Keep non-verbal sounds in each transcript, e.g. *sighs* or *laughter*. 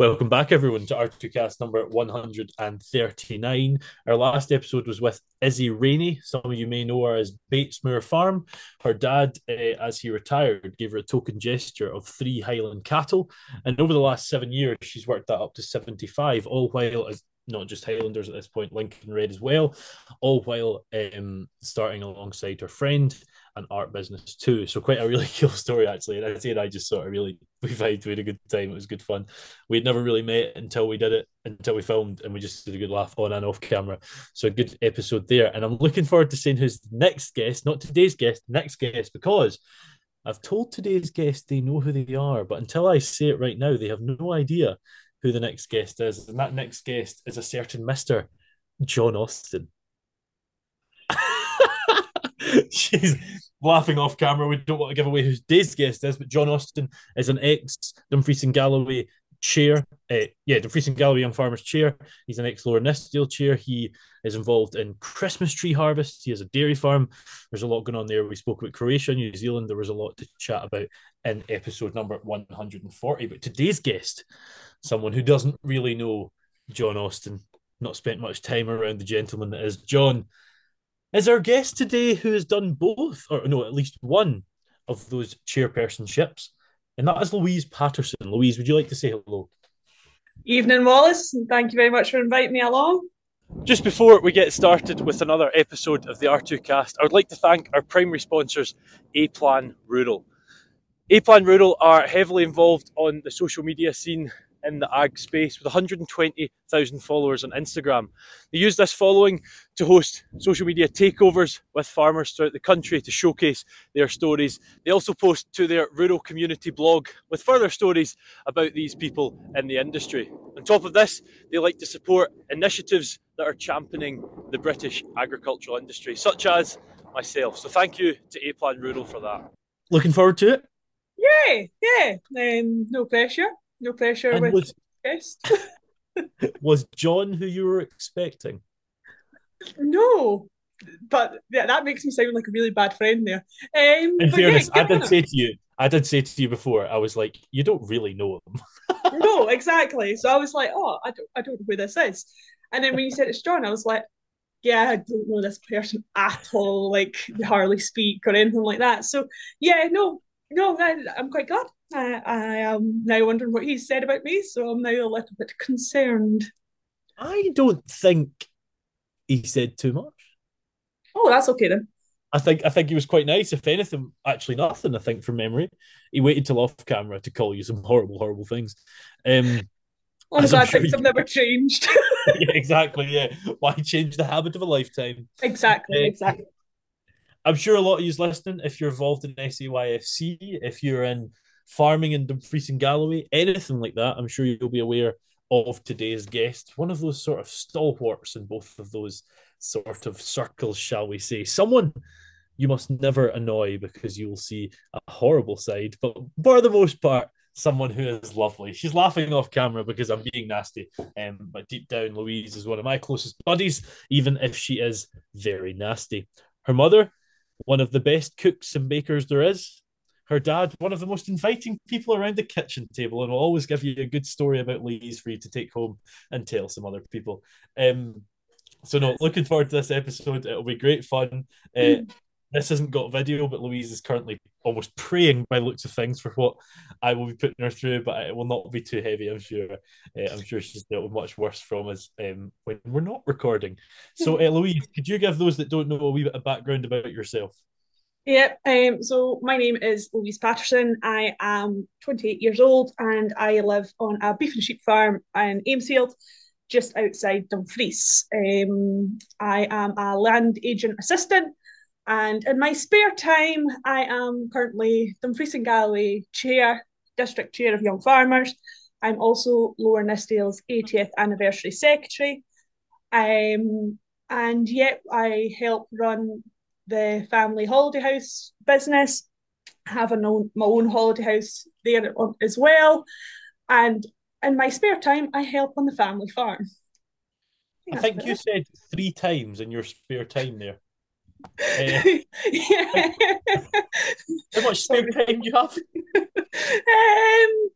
Welcome back, everyone, to R2Kast number 139. Our last episode was with Izzy Rainey. Some of you may know her as Batesmoor Farm. Her dad, uh, as he retired, gave her a token gesture of three Highland cattle. And over the last seven years, she's worked that up to 75, all while as not just Highlanders at this point, Lincoln Red as well, all while um, starting alongside her friend an art business too. So quite a really *laughs* cool story actually. And I say I just sort of really *laughs* we vibed, we had a good time. It was good fun. We'd never really met until we did it, until we filmed, and we just did a good laugh on and off camera. So a good episode there. And I'm looking forward to seeing who's next guest, not today's guest, next guest, because I've told today's guest they know who they are, but until I say it right now, they have no idea who the next guest is. And that next guest is a certain Mr. John Austin. *laughs* She's laughing off camera. We don't want to give away who today's guest is, but John Austin is an ex Dumfries and Galloway chair. Uh, yeah, Dumfries and Galloway Young Farmers chair. He's an ex Lower Nithsdale chair. He is involved in Christmas tree harvest. He has a dairy farm. There's a lot going on there. We spoke about Croatia, New Zealand. There was a lot to chat about in episode number 140. But today's guest, someone who doesn't really know John Austin, not spent much time around the gentleman that is John is our guest today who has done both, or no, at least one of those chairpersonships, and that is Louise Paterson. Louise, would you like to say hello? Evening, Wallace, and thank you very much for inviting me along. Just before we get started with another episode of the R2Kast, I would like to thank our primary sponsors, A Plan Rural. A Plan Rural are heavily involved on the social media scene in the ag space with 120,000 followers on Instagram. They use this following to host social media takeovers with farmers throughout the country to showcase their stories. They also post to their rural community blog with further stories about these people in the industry. On top of this, they like to support initiatives that are championing the British agricultural industry, such as myself. So thank you to A Plan Rural for that. Looking forward to it. Yeah, yeah. Um, no pressure. No pressure and with was, guest. *laughs* was John who you were expecting? No, but yeah, that makes me sound like a really bad friend there. Um, In fairness, yeah, I did say to you, I did say to you before, I was like, you don't really know him. *laughs* no, exactly. So I was like, oh, I don't, I don't know who this is. And then when you said it's John, I was like, yeah, I don't know this person at all. Like, they hardly speak or anything like that. So yeah, no, no, I, I'm quite glad. I, I am now wondering what he said about me, so I'm now a little bit concerned. I don't think he said too much. Oh, that's okay then. I think I think he was quite nice. If anything, actually nothing. I think from memory, he waited till off camera to call you some horrible, horrible things. Um, *laughs* I'm glad sure things have never changed. *laughs* yeah, exactly. Yeah, why change the habit of a lifetime? Exactly. Uh, exactly. I'm sure a lot of you listening, if you're involved in SAYFC, if you're in farming in Dumfries and Galloway, anything like that, I'm sure you'll be aware of today's guest. One of those sort of stalwarts in both of those sort of circles, shall we say. Someone you must never annoy because you will see a horrible side, but for the most part, someone who is lovely. She's laughing off camera because I'm being nasty. Um, but deep down, Louise is one of my closest buddies, even if she is very nasty. Her mother, one of the best cooks and bakers there is, her dad, one of the most inviting people around the kitchen table, and will always give you a good story about Lee's for you to take home and tell some other people. Um, so no, looking forward to this episode. It'll be great fun. Uh, *laughs* this hasn't got video, but Louise is currently almost praying by looks of things for what I will be putting her through, but it will not be too heavy, I'm sure. Uh, I'm sure she's dealt with much worse from us um, when we're not recording. So, *laughs* uh, Louise, could you give those that don't know a wee bit of background about yourself? Yep. Um, so my name is Louise Paterson. I am 28 years old and I live on a beef and sheep farm in Amisfield, just outside Dumfries. Um, I am a land agent assistant and in my spare time, I am currently Dumfries and Galloway Chair, District Chair of Young Farmers. I'm also Lower Nithsdale's 80th Anniversary Secretary. Um, and yet I help run the family holiday house business, have a own, my own holiday house there as well. And in my spare time, I help on the family farm. I think, I think you it. said three times in your spare time there. *laughs* How much spare time do you have? Um,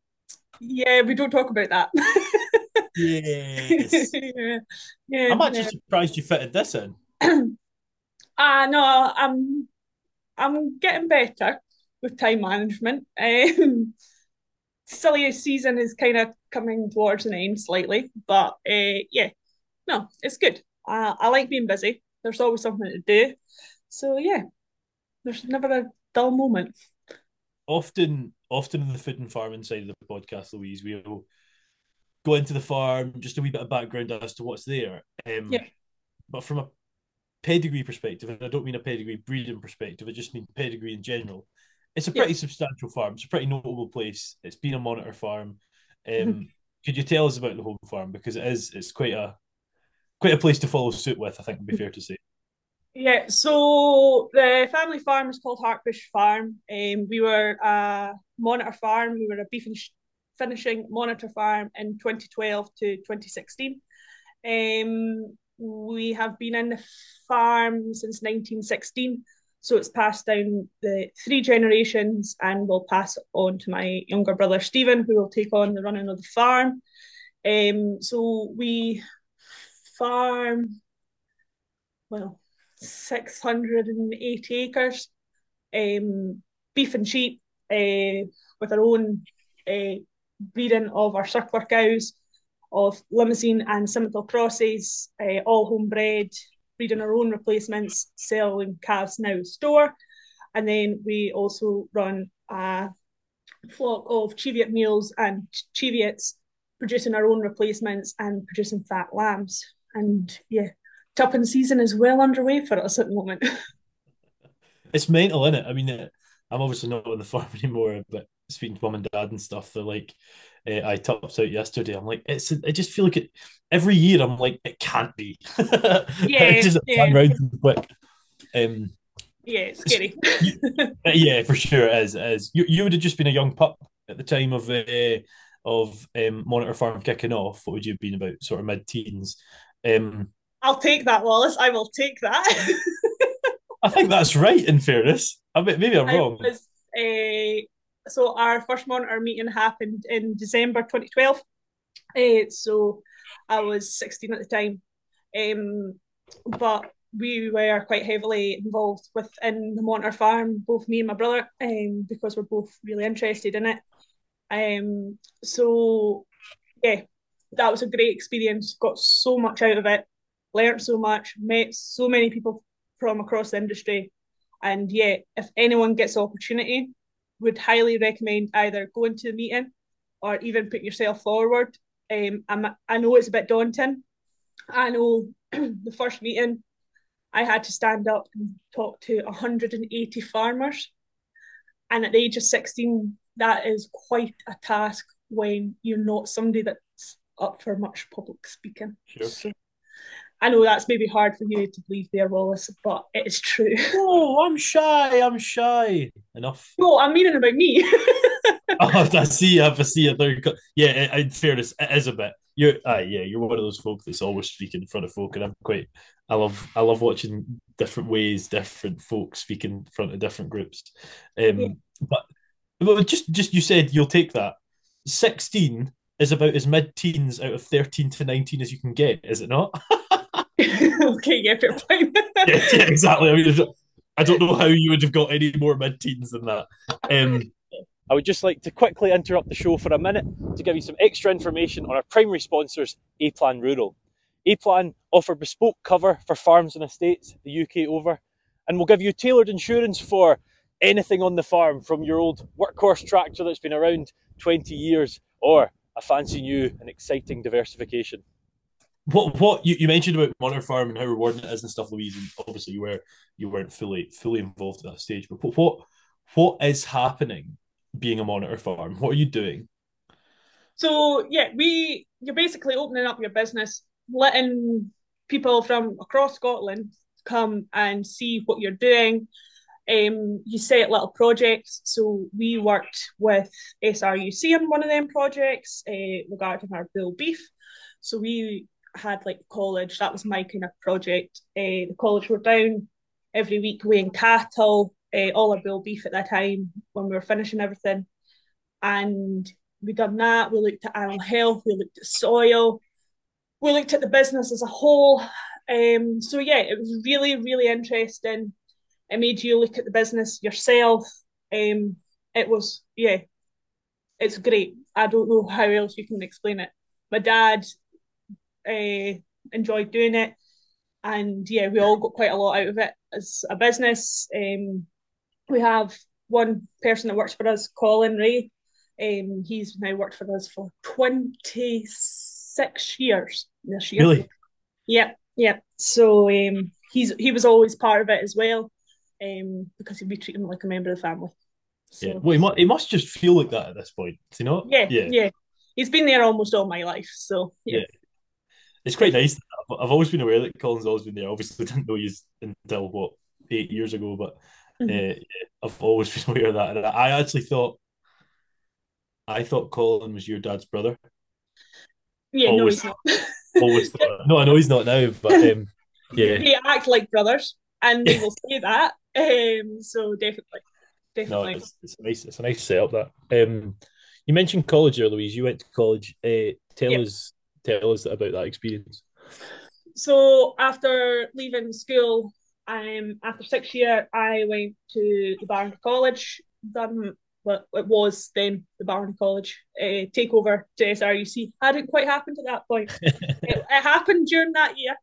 Yeah, we don't talk about that. yes. *laughs* yeah, yeah, I'm actually yeah. surprised you fitted this in. *clears throat* Ah, uh, no, I'm I'm getting better with time management. Um, silly season is kind of coming towards an end slightly, but uh, yeah, no, it's good. Uh, I like being busy. There's always something to do. So yeah, there's never a dull moment. Often, often in the food and farming side of the podcast, Louise, we'll go into the farm, just a wee bit of background as to what's there. Um, yeah. But from a pedigree perspective, and I don't mean a pedigree breeding perspective, I just mean pedigree in general. It's a pretty yeah. substantial farm. It's a pretty notable place. It's been a monitor farm. Um, mm-hmm. Could you tell us about the home farm because it is it's quite a quite a place to follow suit with. I think would be fair to say. Yeah, so the family farm is called Hartbush Farm. Um, we were a monitor farm. We were a beef and sh- finishing monitor farm in 2012 to 2016. Um, we have been in the farm since 1916, so it's passed down the three generations, and will pass on to my younger brother Stephen, who will take on the running of the farm. Um, so we farm, well, 680 acres, um, beef and sheep uh, with our own uh, breeding of our suckler cows, of Limousin and Simmental crosses, uh, all homebred, breeding our own replacements, selling calves now store. And then we also run a flock of Cheviot mules and Cheviots, producing our own replacements and producing fat lambs. And yeah, tupping season is well underway for us at the moment. *laughs* it's mental, isn't it? I mean, I'm obviously not on the *laughs* farm anymore, but speaking to mum and dad and stuff, they're like, uh, I topped out yesterday. I'm like, it's. I just feel like it every year. I'm like, it can't be. *laughs* Yeah, it just yeah. quick. Um, yeah, it's scary. yeah, for sure it is. It is. You you would have just been a young pup at the time of uh, of um, Monitor Farm kicking off. What would you have been about? Sort of mid teens. Um, I'll take that, Wallace. I will take that. I think that's right. In fairness, I mean, maybe I'm wrong. Was, uh, so our first monitor meeting happened in December 2012. Uh, so I was 16 at the time. Um, but we were quite heavily involved within the monitor farm, both me and my brother, um, because we're both really interested in it. Um, so yeah, that was a great experience. Got so much out of it, learned so much, met so many people from across the industry, and yeah, if anyone gets the opportunity, would highly recommend either going to the meeting or even put yourself forward. Um, I'm, I know it's a bit daunting. I know *clears throat* the first meeting, I had to stand up and talk to 180 farmers. And at the age of 16, that is quite a task when you're not somebody that's up for much public speaking. Sure. So I know that's maybe hard for you to believe there, Wallace, but it is true. *laughs* Oh, I'm shy. I'm shy. Enough. No, I'm meaning about me. *laughs* oh, *laughs* I see. I see. Yeah, in fairness, it is a bit. You're, uh, yeah, you're one of those folk that's always speaking in front of folk, and I'm quite. I love, I love watching different ways, different folk speak in front of different groups. Um, yeah. but, but just, just you said you'll take that. Sixteen is about as mid-teens out of thirteen to nineteen as you can get, is it not? *laughs* okay, yeah, fair point. yeah, *laughs* yeah, exactly. I mean, I don't know how you would have got any more mid-teens than that. Um, I would just like to quickly interrupt the show for a minute to give you some extra information on our primary sponsors, A Plan Rural. A Plan offer bespoke cover for farms and estates the UK over, and will give you tailored insurance for anything on the farm from your old workhorse tractor that's been around 20 years or a fancy new and exciting diversification what what you, you mentioned about monitor farm and how rewarding it is and stuff, Louise, and obviously you were you weren't fully fully involved at that stage. But what what is happening being a monitor farm? What are you doing? So yeah, we you're basically opening up your business, letting people from across Scotland come and see what you're doing. Um, you set little projects. So we worked with SRUC on one of them projects uh, regarding our bull beef. So we had like college. That was my kind of project. Uh, the college were down every week weighing cattle, uh, all our bull beef at that time when we were finishing everything. And we done that. We looked at animal health. We looked at soil. We looked at the business as a whole. Um, so yeah, it was really, really interesting. It made you look at the business yourself. Um, it was yeah, it's great. I don't know how else you can explain it. My dad uh, enjoyed doing it, and yeah, we all got quite a lot out of it as a business. Um, we have one person that works for us, Colin Ray. Um, he's now worked for us for twenty six years this year. Really? Yeah, yeah. So um, he's he was always part of it as well, um, because he'd be treating him like a member of the family. So, yeah. Well, he must, he must just feel like that at this point, you know? Yeah, yeah, yeah. He's been there almost all my life, so yeah. yeah. It's quite nice. I've always been aware that Colin's always been there. Obviously, *laughs* didn't know he's until what eight years ago, but mm-hmm. uh, I've always *laughs* been aware of that. And I actually thought, I thought Colin was your dad's brother. Yeah, always, no, he's not. *laughs* always thought, no, I know he's not now, but um, yeah, they act like brothers, and they will say that. Um, so definitely. Definitely. No, it's, it's, a nice, it's a nice setup. That um, you mentioned college there, Louise. You went to college. Uh, tell yep. us, tell us about that experience. So after leaving school, um, after six year, I went to the Barony College. Done what it was then the Barony College uh, takeover to SRUC. Hadn't quite happened at that point. *laughs* it, it, happened during that year.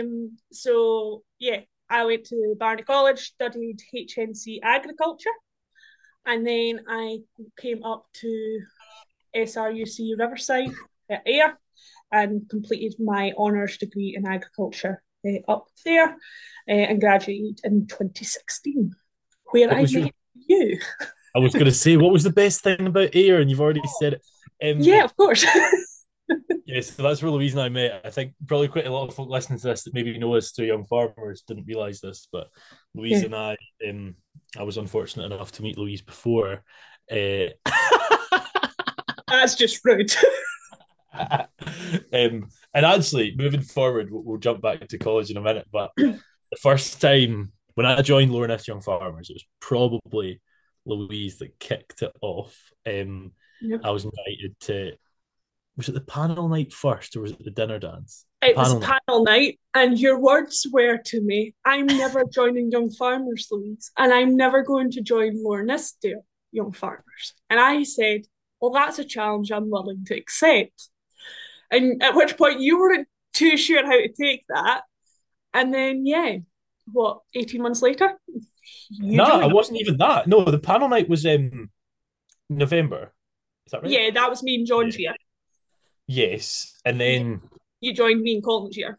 Um, so yeah, I went to Barony College, studied HNC agriculture, and then I came up to SRUC Riverside at Ayr and completed my honours degree in agriculture uh, up there uh, and graduated in 2016, where what I met your... you. I was going to say, what was the best thing about Ayr? And you've already said it. Um, yeah, of course. *laughs* yes, so that's where Louise and I met. I think probably quite a lot of folk listening to this that maybe know us to young farmers didn't realise this, but Louise yeah. and I, um, I was unfortunate enough to meet Louise before. Uh... *laughs* that's just rude. *laughs* um, and actually, moving forward, we'll, we'll, jump back to college in a minute. But *clears throat* the first time when I joined Loreness Young Farmers, it was probably Louise that kicked it off. Um, yep. I was invited to was it the panel night first or was it the dinner dance? It panel was panel night, and your words were to me, I'm never *laughs* joining Young Farmers, Louise, and I'm never going to join Lower Nithsdale Young Farmers. And I said, Well, that's a challenge I'm willing to accept. And at which point you weren't too sure how to take that. And then, yeah, what, 18 months later? *laughs* No, it wasn't even that. No, the panel night was in um, November. Is that right? Yeah, that was me and John's yeah. year. Yes, and then you joined me in college year.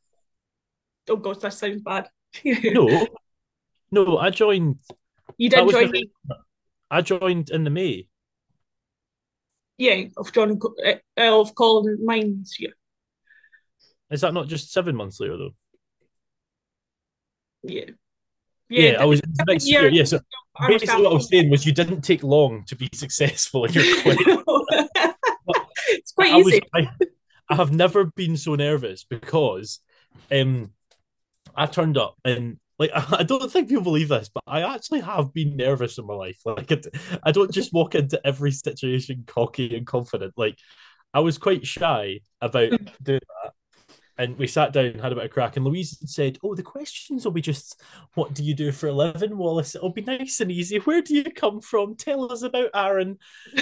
Oh god, that sounds bad. no, *laughs* no, I joined. You didn't join me. I joined in the May. Yeah, of John uh, of Colin Mine's year. Is that not just seven months later though? Yeah. Yeah, yeah I was next year. Yeah, so basically what I was saying was you didn't take long to be *laughs* successful in your *laughs* quit. It's quite I easy. Was, I, I, have never been so nervous because um, I turned up and like *laughs* I don't think people believe this, but I actually have been nervous in my life. Like I don't just walk into every situation cocky and confident. Like I was quite shy about *laughs* doing that. And we sat down and had a bit of crack. And Louise said, Oh, the questions will be just, What do you do for a living, Wallace? It'll be nice and easy. Where do you come from? Tell us about Aaron. *laughs*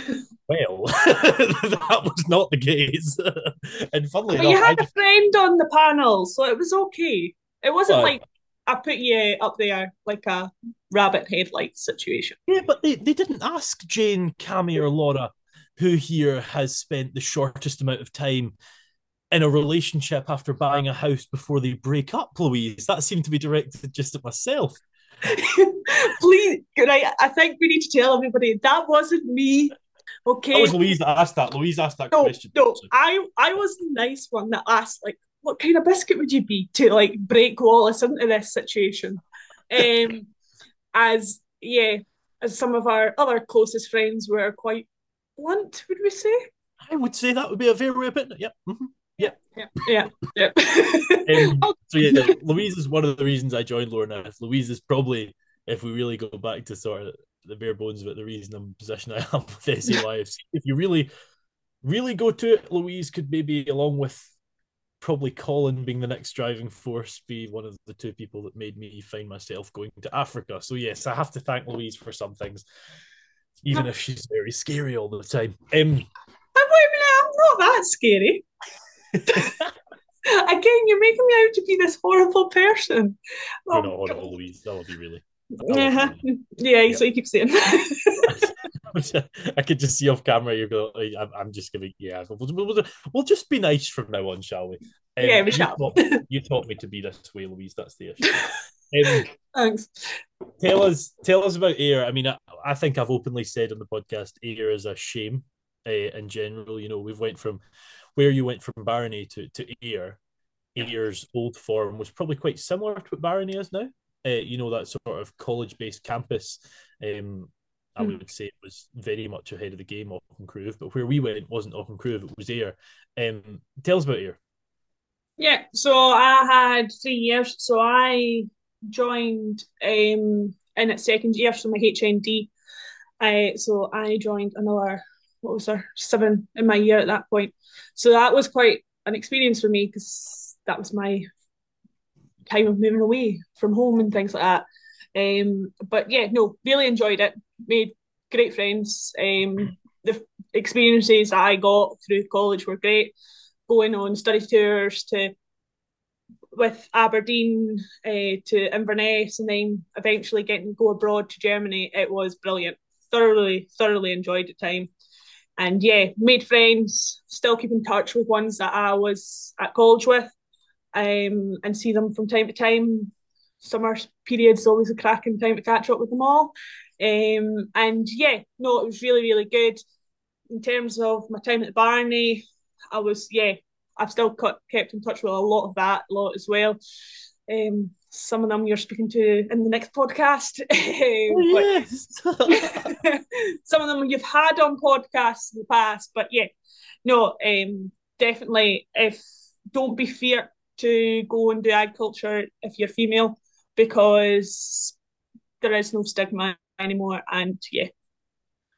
well, *laughs* that was not the case. *laughs* and funnily enough, you had just... a friend on the panel, so it was okay. It wasn't like I put you up there like a rabbit headlight situation. Yeah, but they, they didn't ask Jane, Cami, or Laura who here has spent the shortest amount of time in a relationship after buying a house before they break up, Louise. That seemed to be directed just at myself. *laughs* Please, good. I, I think we need to tell everybody that wasn't me. Okay. That was Louise that asked that. Louise asked that no, question. No, I I was the nice one that asked like, what kind of biscuit would you be to like break Wallace into this situation? *laughs* Um, as yeah, as some of our other closest friends were quite blunt, would we say? I would say that would be a fair way of putting it. Yep. Mm-hmm. Yeah, yeah, um, *laughs* *laughs* so yeah, Louise is one of the reasons I joined Loreness. Louise is probably, if we really go back to sort of the bare bones of it, the reason I'm position I am *laughs* with SAYFC. if you really, really go to it, Louise could maybe, along with probably Colin being the next driving force, be one of the two people that made me find myself going to Africa. So yes, I have to thank Louise for some things, even if she's very scary all the time. Um, I'm not that scary. *laughs* Again, you're making me out to be this horrible person. You're oh, not horrible. Louise. That would be really. Uh-huh. Yeah, yeah, so you keep saying. *laughs* I could just see off camera you're going. I'm, I'm just giving. Yeah, we'll, we'll, we'll, just be nice from now on, shall we? Um, yeah, we you shall. Taught, you taught me to be this way, Louise. That's the issue. *laughs* Um, Thanks. Tell us, tell us about Ayr. I mean, I, I, think I've openly said on the podcast, Ayr is a shame. Uh, in general, you know, we've went from where you went from Barony to to Ayr. Ayr's old form was probably quite similar to what Barony is now. Uh, you know, that sort of college-based campus. Um, I hmm. would say it was very much ahead of the game, Auchencruive. But where we went wasn't Auchencruive, it was Ayr. Um, tell us about Ayr. Yeah, so I had three years. So I joined um, in its second year, so my HND. I, so I joined another, what was there, seven in my year at that point. So that was quite an experience for me because that was my time of moving away from home and things like that. Um, but yeah, no, really enjoyed it. Made great friends. Um, the experiences I got through college were great. Going on study tours to with Aberdeen uh, to Inverness and then eventually getting to go abroad to Germany, it was brilliant. Thoroughly, thoroughly enjoyed the time. And yeah, made friends, still keep in touch with ones that I was at college with um, and see them from time to time. Summer period's always a cracking time to catch up with them all. Um, and yeah, no, it was really, really good. In terms of my time at Barony, I was, yeah, I've still kept in touch with a lot of that lot as well. Um, some of them you're speaking to in the next podcast. *laughs* oh, yes. *laughs* some of them you've had on podcasts in the past, but yeah, no, um, definitely. If don't be feared to go and do agriculture if you're female because there is no stigma anymore, and yeah,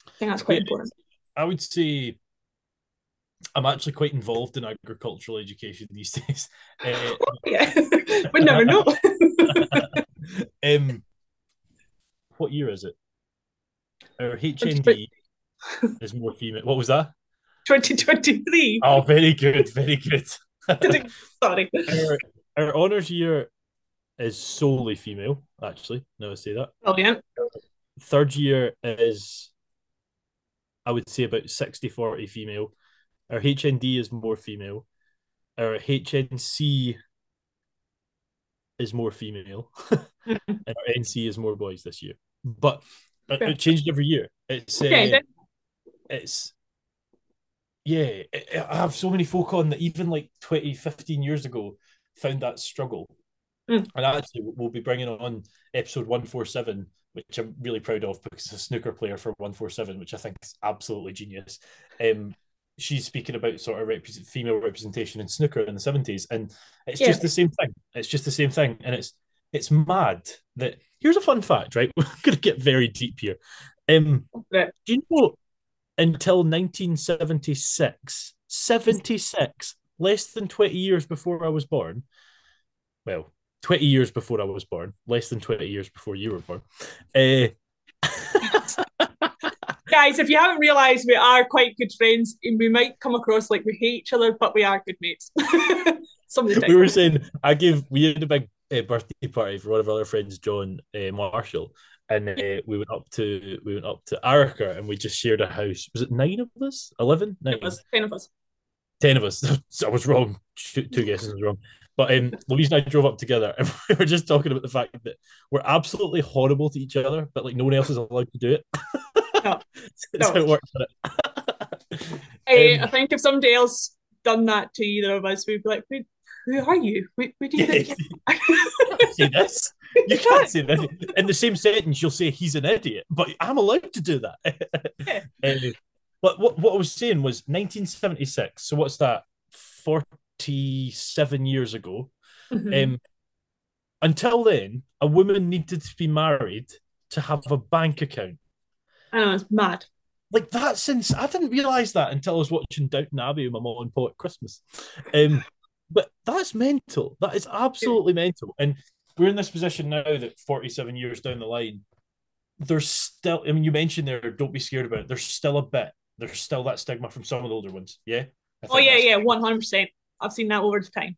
I think that's quite important. I would say I'm actually quite involved in agricultural education these *laughs* days. Uh, yeah, *laughs* we never know. *laughs* um, what year is it? Our HND is more female. What was that? 2023. Oh, very good, very good. Sorry. Our, our honours year is solely female, actually. Now I say that. Brilliant. Third year is, I would say, about 60 40 female. Our HND is more female. Our HNC is more female. *laughs* and our NC is more boys this year. But okay. it changed every year. It's okay, uh, it's yeah, I have so many folk on that even like 20, 15 years ago found that struggle. Mm. And actually, we'll be bringing on episode 147, which I'm really proud of because it's a snooker player for 147, which I think is absolutely genius. Um, she's speaking about sort of rep- female representation in snooker in the 70s. And it's yeah. just the same thing. It's just the same thing. And it's it's mad that here's a fun fact, right? *laughs* We're going to get very deep here. Um, do you know until 1976, 76, less than 20 years before I was born. Well, 20 years before I was born, less than 20 years before you were born. Uh, Guys, if you haven't realised, we are quite good friends and we might come across like we hate each other, but we are good mates. Some of the we were saying, I gave, we had a big uh, birthday party for one of our other friends, John uh, Marshall, and uh, we went up to we went up to Arica and we just shared a house. Was it nine of us? Eleven? Nine? It was ten of us. Ten of us. *laughs* I was wrong. Two, guesses was wrong. But um, Louise and I drove up together, *laughs* and we were just talking about the fact that we're absolutely horrible to each other, but like no one else is allowed to do it. *laughs* *laughs* No, That's no. how it *laughs* works. um, I think if somebody else done that to either of us, we'd be like, "Who, who are you? Who, who do you think?" *laughs* see this. You can't say that in the same sentence. You'll say he's an idiot, but I'm allowed to do that. uh, but what what I was saying was 1976. So what's that? 47 years ago. Mm-hmm. Um, until then, a woman needed to be married to have a bank account. I know it's mad. Like that since I didn't realise that until I was watching Downton Abbey with my mom and at Christmas. Um, but that's mental. That is absolutely mental. And we're in this position now that 47 years down the line, there's still, I mean, you mentioned there, don't be scared about it. There's still a bit, there's still that stigma from some of the older ones. Yeah. Oh, yeah, yeah, 100%. I've seen that over the time.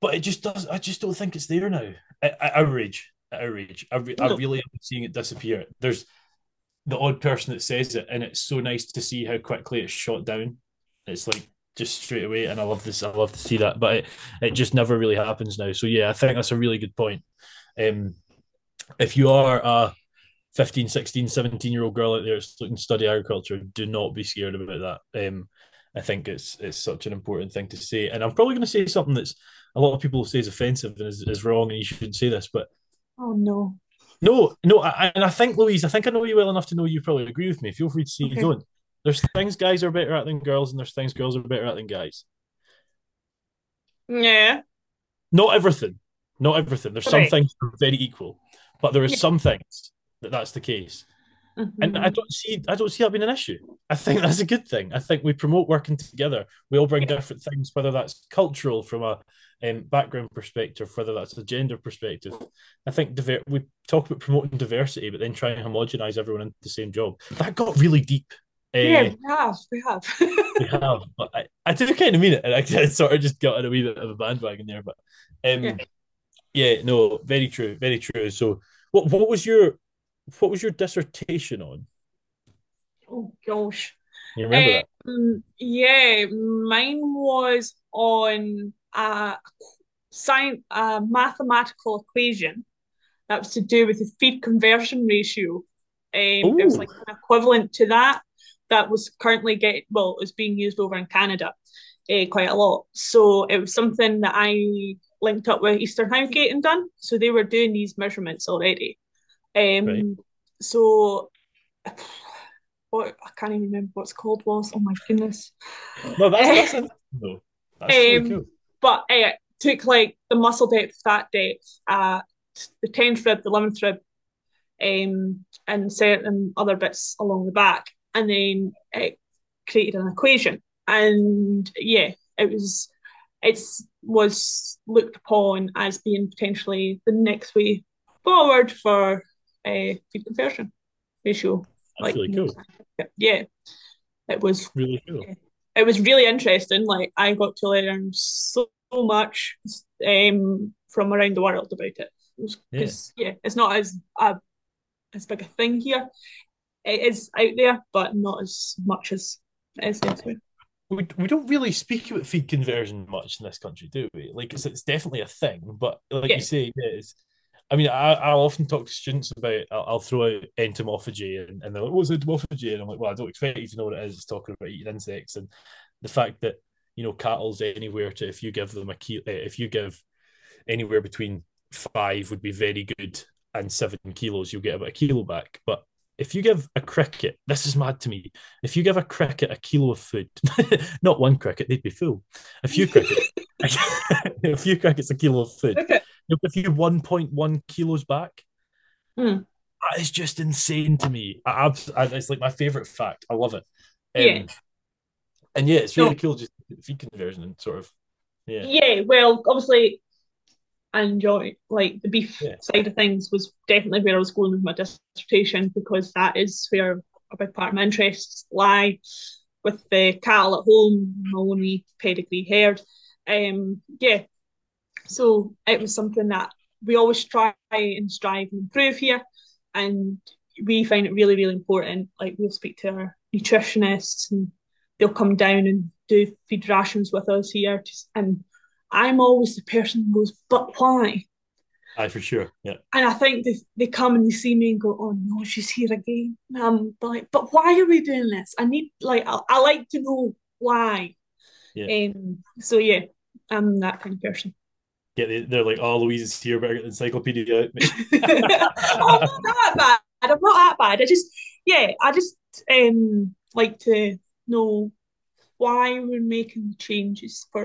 But it just does, I just don't think it's there now. I, I outrage, outrage. I, re, I really am seeing it disappear. There's the odd person that says it, and it's so nice to see how quickly it's shot down. It's like, just straight away. And I love this. I love to see that, but it, it just never really happens now. So yeah, I think that's a really good point. Um, if you are a 15, 16, 17 year old girl out there looking to study agriculture, do not be scared about that. Um, I think it's it's such an important thing to say. And I'm probably going to say something that's a lot of people say is offensive and is, is wrong, and you shouldn't say this, but oh no. No, no, I, and I think Louise, I think I know you well enough to know you probably agree with me. Feel free to say okay. you don't. There's things guys are better at than girls, and there's things girls are better at than guys. Yeah. Not everything. Not everything. There's right. some things that are very equal, but there is yeah. some things that that's the case. Mm-hmm. And I don't see I don't see that being an issue. I think *laughs* that's a good thing. I think we promote working together. We all bring yeah. different things, whether that's cultural from a um, background perspective, whether that's a gender perspective. I think diver- we talk about promoting diversity, but then try and homogenize everyone into the same job. That got really deep yeah, eh, we have, we have. we have, but I, I did kind of mean it, and I, I *laughs* sort of just got in a wee bit of a bandwagon there. But um, yeah. yeah, no, very true, very true. So, what what was your what was your dissertation on? Oh gosh, you remember um, that? Yeah, mine was on a science, a mathematical equation that was to do with the feed conversion ratio. Um, it was like an equivalent to that that was currently getting well is being used over in Canada uh, quite a lot. So it was something that I linked up with Eastern Highgate and done. So they were doing these measurements already. Um, right. So *sighs* what I can't even remember what's called was. Oh my goodness. No, that's, that's, *laughs* no, that's um, cool. But uh, took like the muscle depth, fat depth, uh, the tenth rib, the eleventh rib, um, and certain other bits along the back, and then it created an equation. And yeah, it was it was looked upon as being potentially the next way forward for a uh, feed conversion ratio. That's like, really cool. Yeah, it was really cool. It was really interesting. Like I got to learn so, much um, from around the world about it. Because yeah. yeah. it's not as a as big a thing here it is out there, but not as much as is elsewhere. We, we don't really speak about feed conversion much in this country, do we? Like it's, it's definitely a thing, but like yeah. you say, it is. I mean, I, I'll often talk to students about. I'll, I'll throw out entomophagy, and, and they're like, "What's entomophagy?" And I'm like, "Well, I don't expect you to know what it is. It's talking about eating insects, and the fact that you know cattle's anywhere to if you give them a kilo, eh, if you give anywhere between five would be very good, and seven kilos, you'll get about a kilo back. But if you give a cricket, this is mad to me. If you give a cricket a kilo of food, *laughs* not one cricket, they'd be full. A few crickets, *laughs* a few crickets, a kilo of food. Okay. You'll give you 1.1 kilos back. Mm. That is just insane to me. I, I, it's like my favorite fact. I love it. Um, yeah. And yeah, it's really cool just feed conversion and sort of yeah. Yeah, well, obviously I enjoy like the beef yeah. side of things was definitely where I was going with my dissertation because that is where a big part of my interests lie with the cattle at home, my only pedigree herd. Um, yeah, so it was something that we always try and strive and improve here, and we find it really, really important. Like we'll speak to our nutritionists, and they'll come down and do feed rations with us here, and I'm always the person who goes, but why? Aye, for sure. Yeah. And I think they, they come and they see me and go, oh no, she's here again. Um, but like, but why are we doing this? I need like I, I like to know why. Yeah. Um, so yeah, I'm that kind of person. Yeah, they're like, oh, Louise is here, better get the encyclopedia out. *laughs* oh, *laughs* I'm not that bad. I'm not that bad. I just, yeah, I just um like to know why we're making the changes for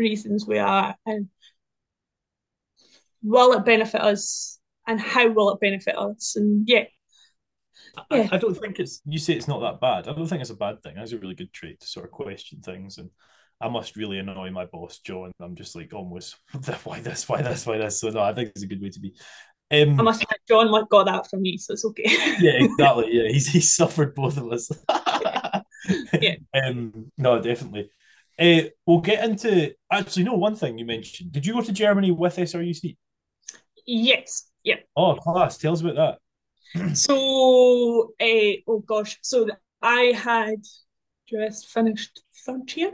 reasons we are and will it benefit us and how will it benefit us and yeah I, I, don't think it's. You say it's not that bad. I don't think it's a bad thing. It's a really good trait to sort of question things, and I must really annoy my boss John. I'm just like almost *laughs* why this, why this, why this. So no, I think it's a good way to be. Um, I must admit, John got that from me, so it's okay. *laughs* yeah, exactly. *laughs* Yeah, he's he's suffered both of us. yeah. Um, no, definitely. Uh, we'll get into actually. No, one thing you mentioned. Did you go to Germany with SRUC? Yes. Yeah. Oh, class! Tell us about that. *clears throat* so, uh, oh gosh, so I had just finished third year.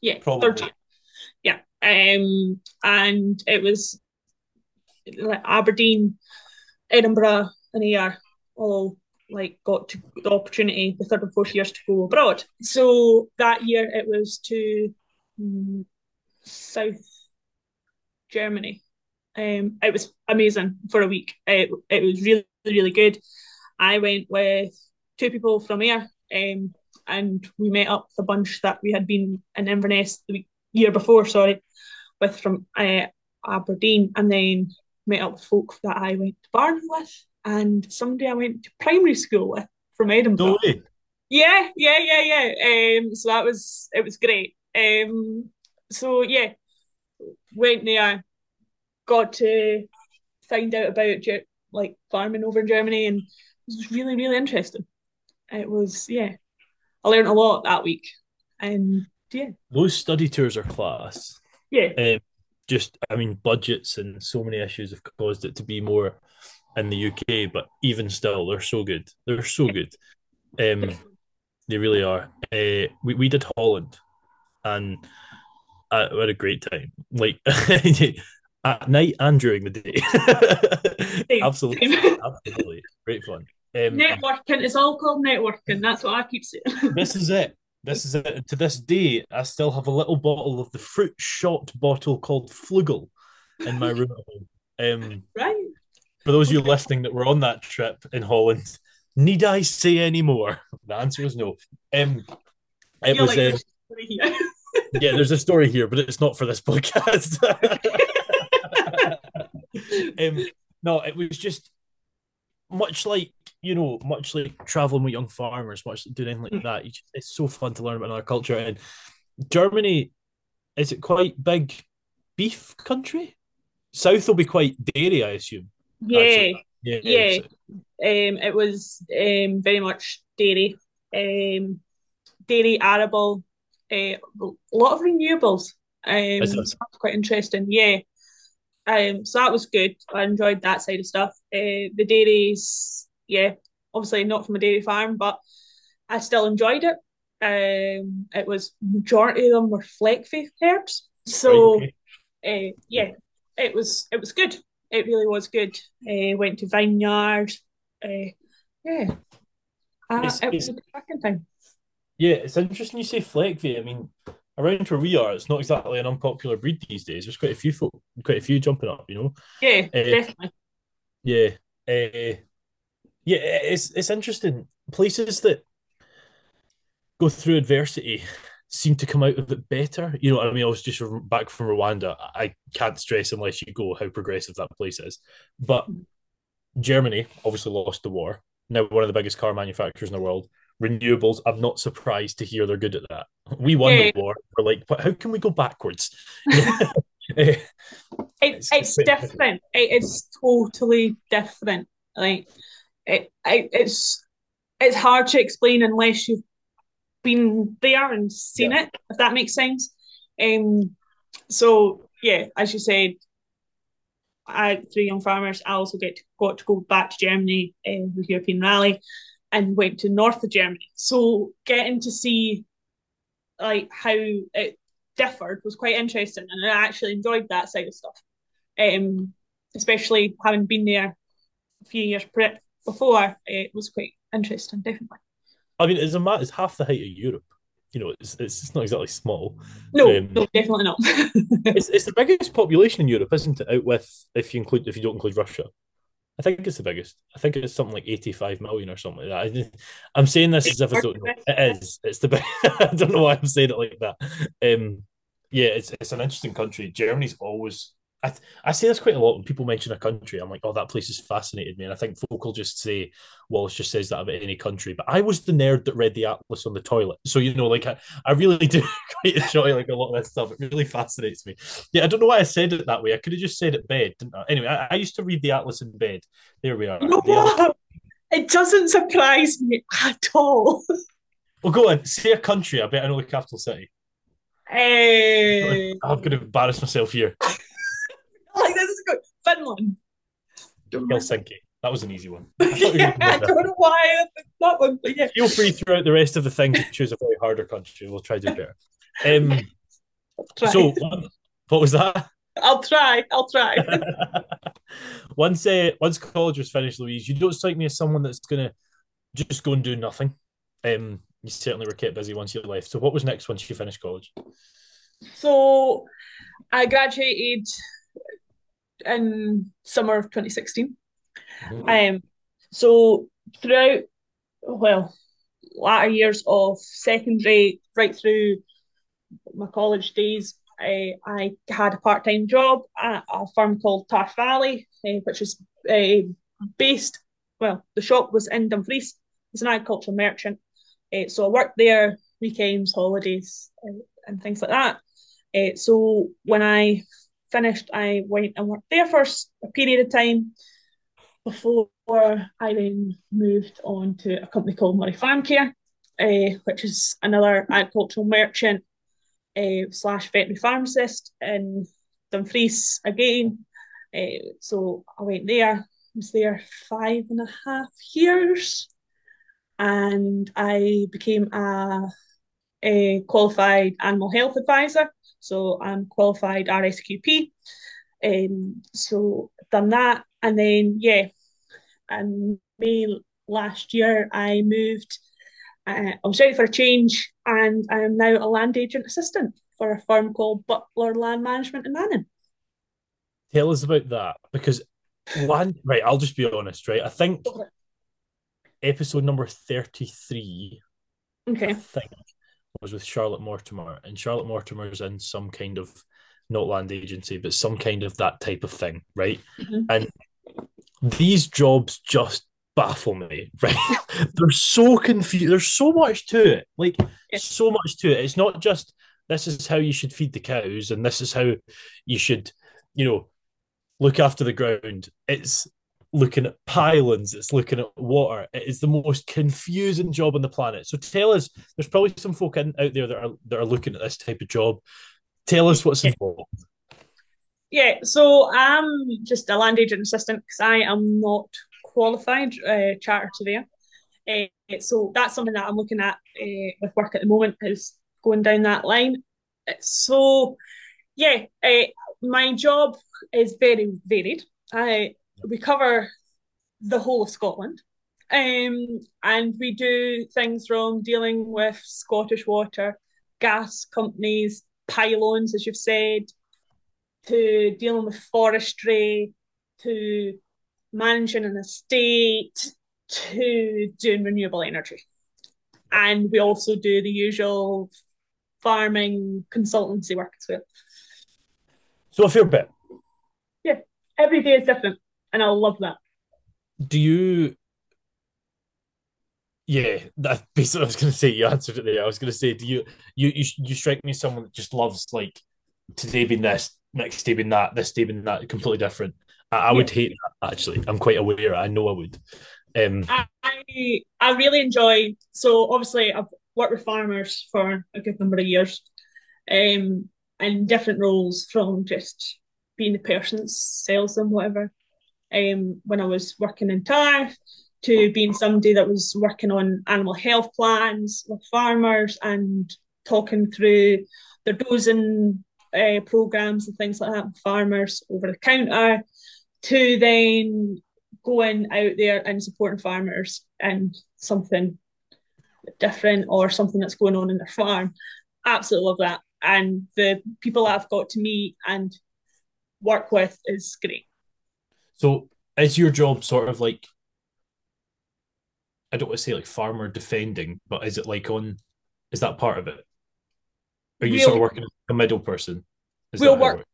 Yeah, Probably. third year. Yeah, um, and it was like Aberdeen, Edinburgh, and Ayr all like got to the opportunity the third and fourth years to go abroad. So that year it was to um, South Germany. Um, it was amazing for a week. It, it was really really good. I went with two people from here, um, and we met up a bunch that we had been in Inverness the week, year before. Sorry, with from uh, Aberdeen, and then met up with folk that I went to Barn with, and somebody I went to primary school with from Edinburgh. No way. Yeah, yeah, yeah, yeah. Um, so that was it was great. Um, so yeah, went there, got to find out about like farming over in Germany, and it was really, really interesting. It was yeah, I learned a lot that week, and yeah, those study tours are class. Yeah, um, just I mean budgets and so many issues have caused it to be more in the UK, but even still, they're so good. They're so good. Um, they really are. Uh, we we did Holland, and uh, we had a great time. Like *laughs* at night and during the day. absolutely, absolutely, great fun. Um, networking is all called networking. That's what I keep saying. *laughs* this is it. This is it. To this day, I still have a little bottle of the fruit shot bottle called Flugel in my room. Um, right. For those of you listening that were on that trip in Holland, need I say any more? The answer is no. Um, it was. Like uh, *laughs* yeah, there's a story here, but it's not for this podcast. *laughs* um, no, it was just much like you know, much like traveling with young farmers, much like doing anything like that. Just, it's so fun to learn about another culture. And Germany is it quite big beef country? South will be quite dairy, I assume. Yeah, yeah, yeah. Um, it was um very much dairy, um, dairy arable, uh, a lot of renewables. Um, that's quite interesting. Yeah. Um, so that was good. I enjoyed that side of stuff. Uh, the dairies, yeah, obviously not from a dairy farm, but I still enjoyed it. Um, it was majority of them were Fleckvieh herds, so okay. uh, yeah, it was it was good it really was good. Uh, went to Vineyard. Uh, yeah, uh, it's, it was a cracking time. Yeah, it's interesting you say Fleckvieh. I mean, around where we are, it's not exactly an unpopular breed these days. There's quite a few folk, quite a few jumping up. You know. Yeah, uh, definitely. Yeah, uh, yeah. It's it's interesting places that go through adversity seem to come out of it better. You know, I mean, I was just back from Rwanda. I can't stress unless you go how progressive that place is. But Germany obviously lost the war. Now one of the biggest car manufacturers in the world. Renewables, I'm not surprised to hear they're good at that. We won the war. We're like, but how can we go backwards? *laughs* it, it's, it's different. It is totally different. Like it, it, it's it's hard to explain unless you've been there and seen yeah. it, if that makes sense. Um, so yeah, as you said, I three young farmers. I also get to, got to go back to Germany uh, with European Rally, and went to north of Germany. So getting to see like how it differed was quite interesting, and I actually enjoyed that side of stuff. Um, especially having been there a few years pre- before, it was quite interesting, definitely. I mean, it's a it's half the height of Europe. You know, it's it's not exactly small. No, um, no, definitely not. *laughs* it's it's the biggest population in Europe, isn't it? Out with if you include if you don't include Russia. I think it's the biggest. I think it's something like 85 million or something like that. I, am saying this as if I don't know. It is. It's the best. *laughs* I don't know why I'm saying it like that. Um, yeah, it's it's an interesting country. Germany's always I, I say this quite a lot when people mention a country. I'm like, oh, that place has fascinated me. And I think folk will just say, Wallace just says that about any country. But I was the nerd that read the atlas on the toilet. So, you know, like I, I really *laughs* do quite enjoy like a lot of this stuff. It really fascinates me. Yeah, I don't know why I said it that way. I could have just said it bed, didn't I? Anyway, I, I used to read the atlas in bed. There we are. Know what? It doesn't surprise me at all. *laughs* Well, go on. Say a country. I bet I know the capital city. Eh. Hey. I'm going to embarrass myself here. *laughs* like this is good. Finland. Helsinki. That was an easy one. *laughs* yeah, I don't know why I picked that one, but yeah. Feel free throughout the rest of the thing to choose a very harder country. We'll try to do better. Um, so, what was that? I'll try. I'll try. *laughs* *laughs* once uh, once college was finished, Louise, you don't strike me as someone that's going to just go and do nothing. Um, you certainly were kept busy once you left. So, what was next once you finished college? So, I graduated in summer of 2016. Mm-hmm. Um, so throughout, well, latter years of secondary, right through my college days, I, I had a part time job at a firm called Tarff Valley, uh, which is uh, based, well, the shop was in Dumfries. It's an agricultural merchant. Uh, so I worked there weekends, holidays, and things like that. so when I finished, I went and worked there for a period of time before I then moved on to a company called Murray Farm Care, uh, which is another agricultural merchant uh, slash veterinary pharmacist in Dumfries again. Uh, so I went there, I was there five and a half years, and I became a, a qualified animal health advisor. So I'm qualified RSQP. Um, so done that, and then yeah, and May last year I moved. Uh, I was ready for a change, and I am now a land agent assistant for a firm called Butler Land Management in Manning. Tell us about that because land. Right, I'll just be honest. Right, I think episode number thirty-three. Okay. I think was with Charlotte Mortimer, and Charlotte Mortimer's in some kind of not land agency, but some kind of that type of thing, right? Mm-hmm. And these jobs just baffle me, *laughs* right? They're so confused. There's so much to it, like so much to it. It's not just this is how you should feed the cows, and this is how you should, you know, look after the ground. It's looking at pylons, it's looking at water. It is the most confusing job on the planet. So tell us, there's probably some folk in, out there that are that are looking at this type of job. Tell us what's involved. Yeah, so I'm just a land agent assistant because I am not qualified uh, chartered surveyor. Uh, so that's something that I'm looking at uh, with work at the moment is going down that line. So yeah, uh, my job is very varied. I we cover the whole of Scotland. Um, and we do things from dealing with Scottish water, gas companies, pylons, as you've said, to dealing with forestry, to managing an estate, to doing renewable energy. And we also do the usual farming consultancy work as well. So a fair bit. Yeah, every day is different and I love that. Do you? Yeah, that *laughs* basically I was going to say. You answered it there. I was going to say, do you? You you you strike me as someone that just loves like today being this, next day being that, this day being that, completely different. I, I would hate that actually. I'm quite aware. I know I would. Um, I I really enjoy. So obviously, I've worked with farmers for a good number of years, um, in different roles from just being the person that sells them whatever, um, when I was working in Tarff to being somebody that was working on animal health plans with farmers and talking through their dosing uh, programs and things like that with farmers over the counter to then going out there and supporting farmers and something different or something that's going on in their farm. Absolutely love that. And the people I've got to meet and work with is great. So is your job sort of like I don't want to say like farmer defending, but is it like on is that part of it? Are you we'll, sort of working as a middle person? Is we'll work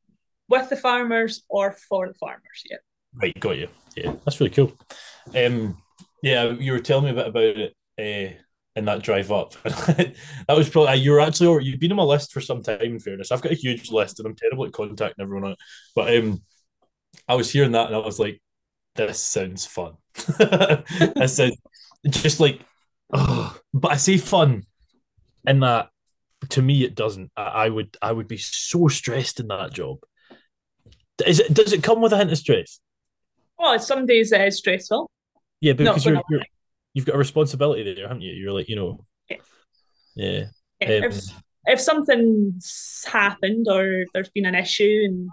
with the farmers or for the farmers. Yeah. Right, got you. Yeah, that's really cool. Um, yeah, you were telling me a bit about it uh, in that drive up. *laughs* that was probably you were actually you've been on my list for some time. In fairness, I've got a huge list and I'm terrible at contacting everyone on it. But um, I was hearing that and I was like, this sounds fun. *laughs* this sounds just like, oh, but I say fun in that to me it doesn't. I, I would I would be so stressed in that job. Is it does it come with a hint of stress? Well, some days it is stressful. Yeah, because you're, you're, you've got a responsibility there, haven't you? You're like, you know, yeah. yeah. Um, if, if something's happened or there's been an issue and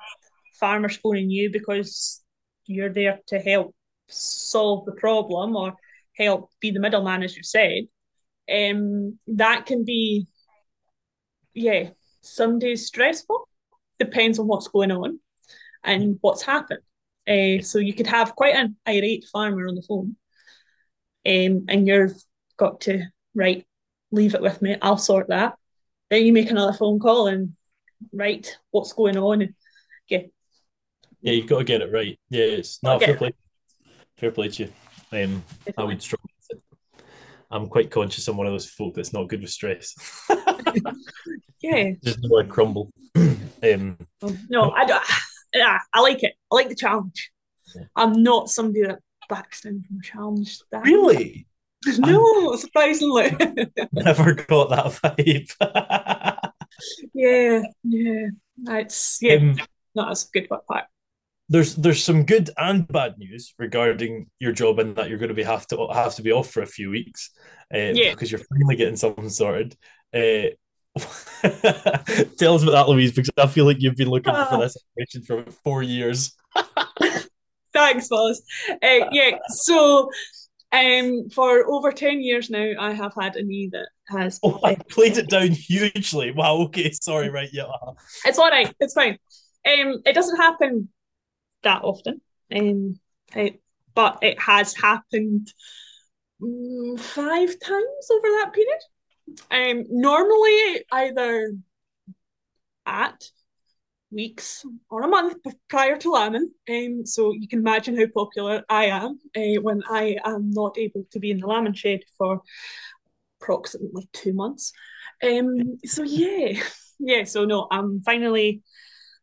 farmers phoning you because you're there to help solve the problem or help be the middleman, as you said, um, that can be, yeah, some days stressful. Depends on what's going on and what's happened. Uh, so you could have quite an irate farmer on the phone, um, and you've got to right, leave it with me. I'll sort that. Then you make another phone call and right, what's going on? And yeah, yeah, you've got to get it right. Yeah, it's not fair play. Fair play to you. Um, I would struggle with it. I'm quite conscious I'm one of those folk that's not good with stress. *laughs* yeah, just know I crumble. *clears throat* um, no, I don't *laughs* yeah, I like it. I like the challenge. Yeah. I'm not somebody that backs down from a challenge. That. Really? *laughs* No, I'm... surprisingly. Never got that vibe. yeah, yeah. It's yeah, um, not as good part. There's there's some good and bad news regarding your job and that you're going to be have to have to be off for a few weeks, uh, yeah, because you're finally getting something sorted. Uh, *laughs* Tell us about that, Louise, because I feel like you've been looking for this information for four years. *laughs* Thanks, Wallace. Uh, yeah, so um, for over 10 years now, I have had a knee that has. Oh, I played it down hugely. Wow, okay, sorry, right, yeah. It's all right, it's fine. Um, it doesn't happen that often, um, it, but it has happened um, five times over that period. Um, normally either at weeks or a month prior to lambing. Um, so you can imagine how popular I am uh, when I am not able to be in the lambing shed for approximately two months. Um, so yeah, *laughs* yeah. So no, I'm finally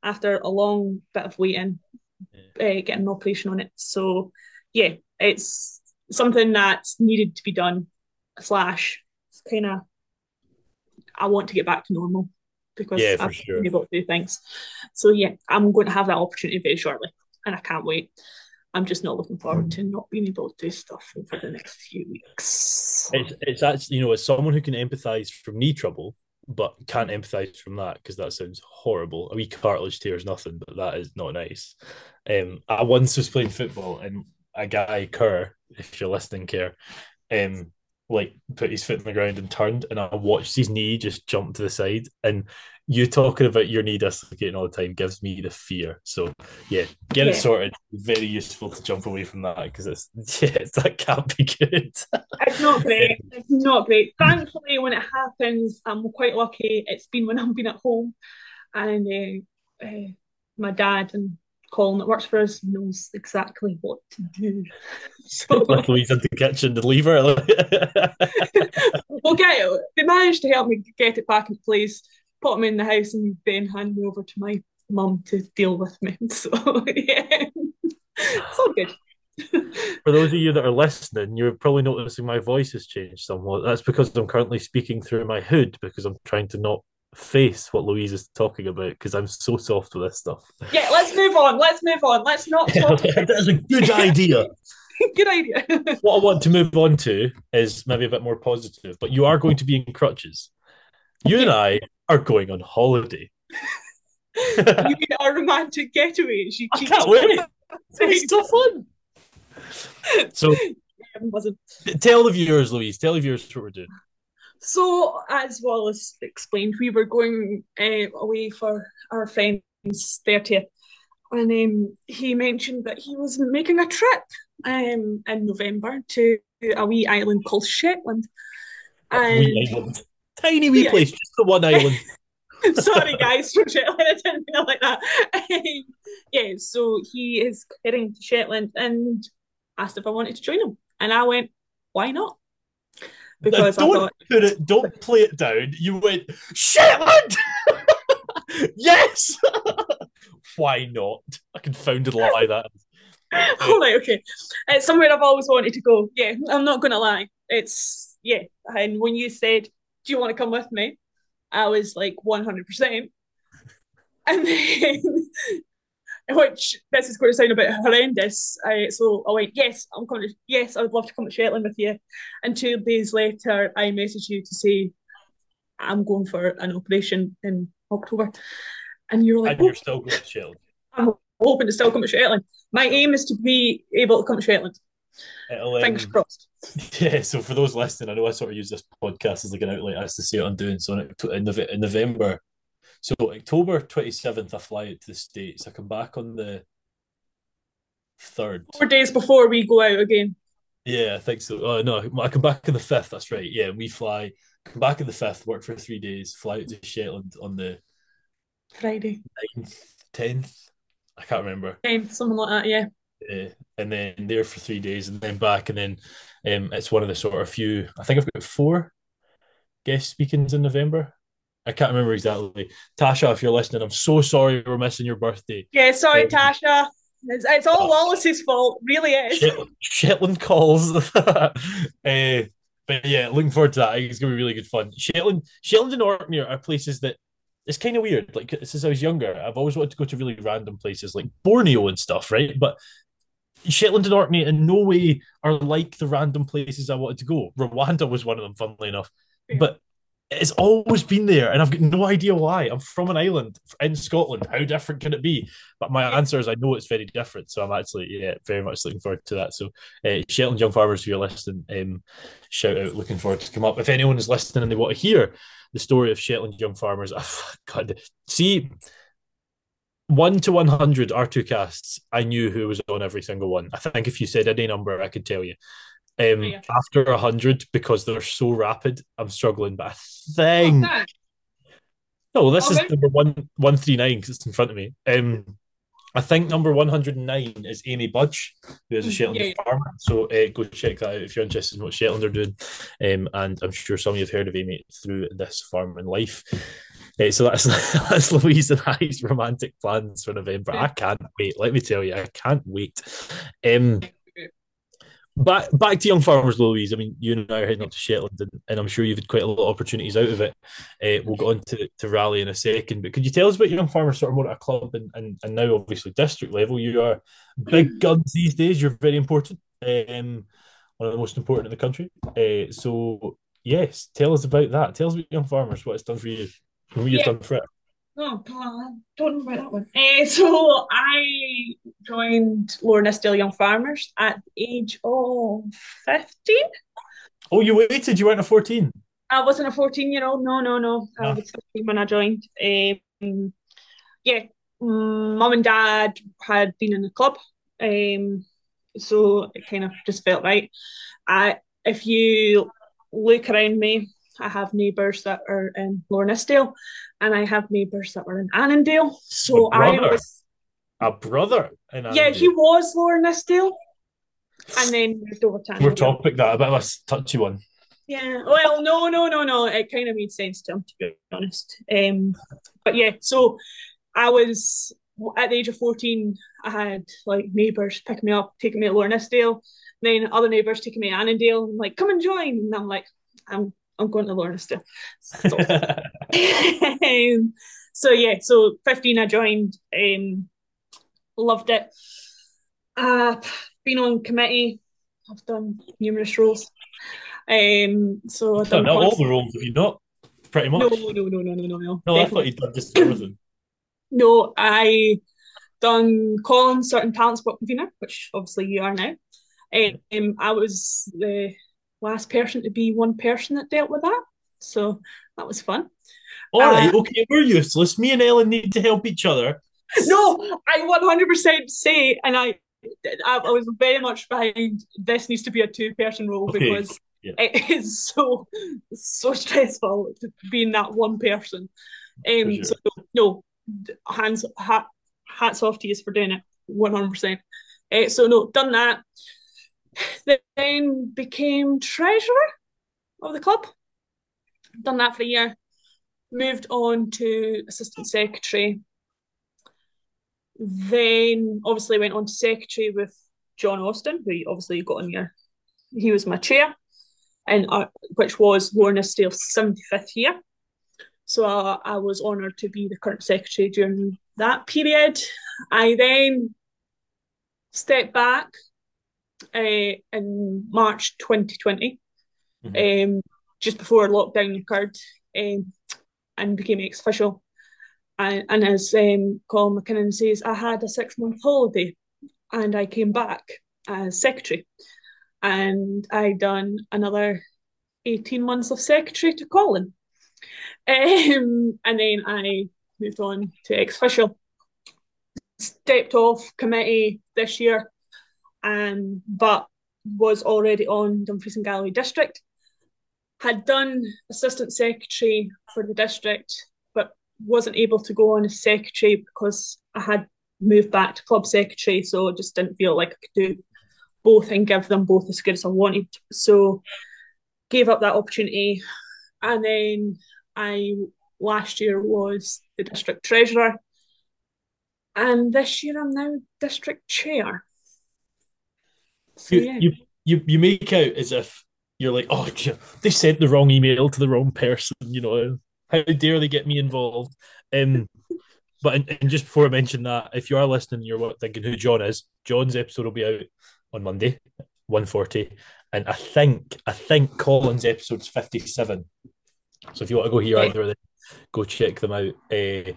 after a long bit of waiting, uh, getting an operation on it. So yeah, it's something that's needed to be done. Slash, it's kind of I want to get back to normal because yeah, I've sure. been able to do things. So yeah, I'm going to have that opportunity very shortly, and I can't wait. I'm just not looking forward to not being able to do stuff for the next few weeks. It's, it's actually, you know, as someone who can empathise from knee trouble, but can't empathise from that because that sounds horrible. A wee cartilage tear is nothing, but that is not nice. Um, I once was playing football and a guy, Kerr, if you're listening, Kerr, um, like put his foot in the ground and turned, and I watched his knee just jump to the side. And you talking about your knee dislocating all the time gives me the fear. So yeah, get yeah. it sorted. Very useful to jump away from that because it's *laughs* yeah, that can't be good. it's not *laughs* great. It's not great. Thankfully, when it happens, I'm quite lucky. It's been when I've been at home, and uh, uh, my dad and Colin that works for us knows exactly what to do. *laughs* So With Louise into the kitchen to leave her. we'll get it. They managed to help me get it back in place, put him in the house, and then hand me over to my mum to deal with me. *laughs* So yeah, it's all good. For those of you that are listening, you're probably noticing my voice has changed somewhat. That's because I'm currently speaking through my hood because I'm trying to not face what Louise is talking about because I'm so soft with this stuff. Yeah, let's move on. Let's move on. Let's not talk. *laughs* That's a good *laughs* idea. good idea. what I want to move on to is maybe a bit more positive, but you are going to be in crutches. You and I are going on holiday. *laughs* you mean our romantic getaway? You I can't wait. It's so fun. So, *laughs* tell the viewers, Louise. Tell the viewers what we're doing. So, as Wallace explained, we were going uh, away for our friend's 30th, and um, he mentioned that he was making a trip um, in November to a wee island called Shetland. And wee island. Tiny wee yeah. place, just the one island. *laughs* *laughs* Sorry, guys, from Shetland. *laughs* I didn't mean it like that. Yeah, so he is heading to Shetland and asked if I wanted to join him, and I went, "Why not?" Because don't thought, put it, don't play it down. You went Shetland. yes. Why not? I confounded lie that. All right, okay. It's somewhere I've always wanted to go. Yeah, I'm not gonna lie. It's yeah. And when you said, "Do you want to come with me?" I was like 100%. And then, *laughs* which this is going to sound a bit horrendous. I, so I went, yes, I'm coming. To, yes, I would love to come to Shetland with you. And two days later, I messaged you to say I'm going for an operation in October. And you're like, and you're oh. still going to Shetland. I'm hoping to still come to Shetland. My aim is to be able to come to Shetland. Um, Fingers crossed. *laughs* Yeah, so for those listening, I know I sort of use this podcast as like an outlet as to see what I'm doing. So in, in November, so October 27th, I fly out to the States. I come back on the 3rd. Four days before we go out again. Yeah, I think so. Oh, no, I come back on the 5th. That's right. Yeah, we fly, come back on the 5th, work for three days, fly out to Shetland on the Friday. 9th, 10th. I can't remember. 10th, something like that, yeah. Uh, and then there for three days and then back and then um, it's one of the sort of few I think I've got four guest speakings in November. I can't remember exactly. Tasha, if you're listening, I'm so sorry we're missing your birthday. Yeah, sorry, um, Tasha. It's, it's all uh, Wallace's fault, really is. Shet- Shetland calls. uh, *laughs* but yeah, looking forward to that. It's gonna be really good fun. Shetland, Shetland and Orkney are places that it's kind of weird. Like since I was younger, I've always wanted to go to really random places like Borneo and stuff, right? But Shetland and Orkney in no way are like the random places I wanted to go. Rwanda was one of them, funnily enough. Yeah. But it's always been there, and I've got no idea why. I'm from an island in Scotland. How different can it be? But my answer is I know it's very different. So I'm actually, yeah, very much looking forward to that. So, uh, Shetland Young Farmers, who you're listening, um, shout out, looking forward to come up. If anyone is listening and they want to hear the story of Shetland Young Farmers, *laughs* oh, God, see, one to 100 R2Kasts, I knew who was on every single one. I think if you said any number, I could tell you. Um, yeah. After 100, because they're so rapid, I'm struggling. But I think. Oh, no, this okay. is number one, 139 because it's in front of me. Um, I think number 109 is Amy Budge, who is a Shetland yeah. farmer. So uh, go check that out if you're interested in what Shetland are doing. Um, and I'm sure some of you have heard of Amy through this farm and life. Uh, so that's *laughs* that's Louise and I's romantic plans for November. I can't wait. Let me tell you, I can't wait. Um, back back to young farmers, Louise. I mean, you and I are heading up to Shetland, and, and I'm sure you've had quite a lot of opportunities out of it. Uh, we'll go on to, to rally in a second, but could you tell us about young farmers, sort of more at a club and, and, and now obviously district level? You are big guns these days. You're very important. Um, one of the most important in the country. Uh, so yes, tell us about that. Tell us about young farmers. What it's done for you. What you've yeah. done for it. Oh, I don't know about that one. Uh, so I joined Nithsdale Young Farmers at the age of 15. Oh, you waited? You weren't a 14? I wasn't a 14 year old. No, no, no. I ah. was 15 when I joined. Um, yeah, mum and dad had been in the club. Um, so it kind of just felt right. I, if you look around me, I have neighbours that are in Lower Nithsdale, and I have neighbours that were in Annandale. So I was a brother in Annandale. Yeah, he was Lower Nithsdale, and then moved over to Annandale. More topic that a bit of a touchy one. Yeah, well, no, no, no, no. It kind of made sense to him, to be honest. Um, but yeah, so I was at the age of 14, I had like neighbours picking me up, taking me to Lower Nithsdale, then other neighbours taking me to Annandale, and like, come and join. And I'm like, I'm I'm going to learn still. *laughs* So, um, so yeah, so 15 I joined, um, loved it. Uh, been on committee, I've done numerous roles. Um, so I've done no, all the roles, have you not? Pretty much. No, no, no, no, no, no, no. No, I thought you'd done just everything. no, I done Collins certain talent spot convener, which obviously you are now. Um, I was the last person to be one person that dealt with that. So that was fun. All uh, right, okay, we're useless. Me and Ellen need to help each other. *laughs* No, I 100% say, and I, I, I was very much behind this needs to be a two person role okay. because yeah. it *laughs* is so so stressful to being that one person. Um, sure. So no, hands hat, hats off to you for doing it, one hundred percent. Uh, so no, done that. Then became treasurer of the club. Done that for a year. Moved on to assistant secretary. Then obviously went on to secretary with John Austin, who obviously got on your. He was my chair, and uh, which was Lower Nithsdale's seventy fifth year. So uh, I was honoured to be the current secretary during that period. I then stepped back uh, in March 2020, mm-hmm. um, just before lockdown occurred, um, and became ex official. And, and, as um, Colin McKinnon says, I had a six month holiday and I came back as secretary. And I done another 18 months of secretary to Colin. *laughs* Um, and then I moved on to ex official. Stepped off committee this year, um, but was already on Dumfries and Galloway district. Had done assistant secretary for the district, but wasn't able to go on as secretary because I had moved back to club secretary, so I just didn't feel like I could do both and give them both as good as I wanted. So gave up that opportunity, and then I last year was the district treasurer, and this year I'm now district chair. So, you, yeah. you you you make out as if you're like, oh, *laughs* they sent the wrong email to the wrong person. You know, how dare they get me involved? Um, *laughs* but and, and just before I mention that, if you are listening, you're thinking who John is. John's episode will be out on Monday, one forty, and I think I think Colin's episode's fifty seven. So if you want to go hear either of them, go check them out. Uh,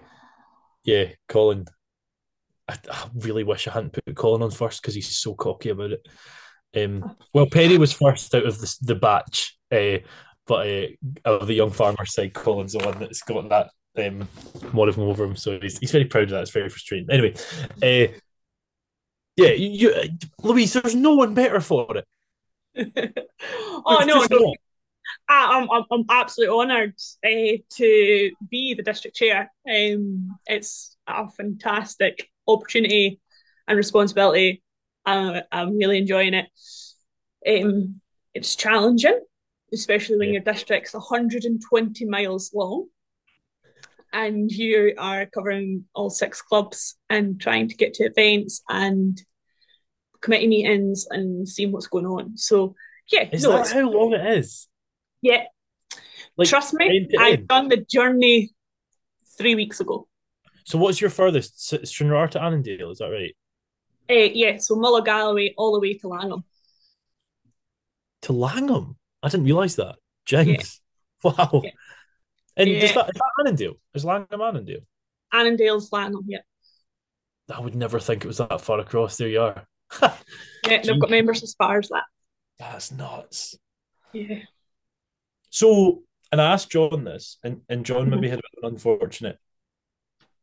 yeah, Colin. I, I, really wish I hadn't put Colin on first because he's so cocky about it. Um, well, Perry was first out of the, the batch, uh, but uh, of the young farmer side, Colin's the one that's got that um, more of him over him. So he's, he's very proud of that. It's very frustrating. Anyway, uh, yeah, you, Louise, there's no one better for it. *laughs* oh no, no. I'm, I'm, I'm absolutely honoured uh, to be the district chair. Um, it's a fantastic opportunity and responsibility. Uh, I'm really enjoying it. Um, it's challenging, especially when your district's 120 miles long and you are covering all six clubs and trying to get to events and committee meetings and seeing what's going on. So yeah, is no, that how long it is? Yeah. Like, Trust me, I've done the journey three weeks ago. So what's your furthest? Stranraer to Annandale, is that right? Uh, yeah, so Mull of Galloway all the way to Langholm. To Langholm? I didn't realise that. James. Yeah. *laughs* Wow. Yeah. And yeah. is, that, is that Annandale? Is Langholm Annandale? Annandale's Langholm, yeah. I would never think it was that far across. There you are. *laughs* yeah, they've got members as far as that. That's nuts. Yeah. So, and I asked John this, and, and John mm-hmm. maybe had an unfortunate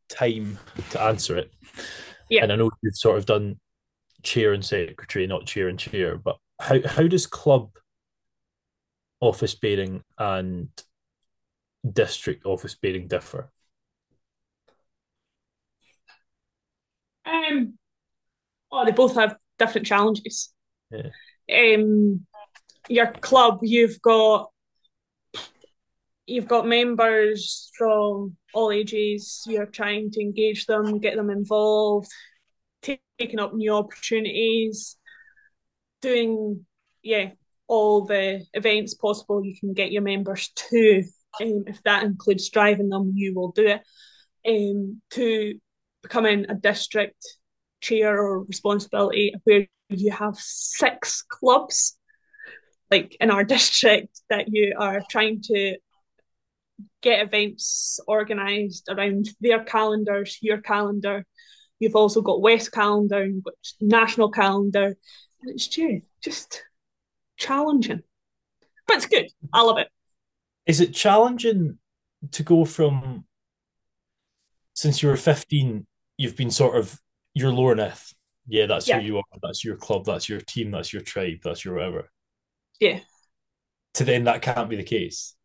time to answer it. Yeah. And I know you've sort of done chair and secretary, not chair and chair, but how how does club office bearing and district office bearing differ? Um, oh, they both have different challenges. Yeah. Um, your club, you've got you've got members from all ages. You're trying to engage them, get them involved, taking up new opportunities, doing yeah all the events possible you can get your members to. Um, if that includes driving them, you will do it. Um, to becoming a district chair or responsibility where you have six clubs like in our *laughs* district that you are trying to get events organised around their calendars, your calendar. You've also got West calendar and got national calendar. And it's just, just challenging. But it's good. I love it. Is it challenging to go from since you were 15, you've been sort of your Lower Nith. Yeah, that's yeah. who you are. That's your club. That's your team. That's your tribe. That's your whatever. Yeah. To then that can't be the case.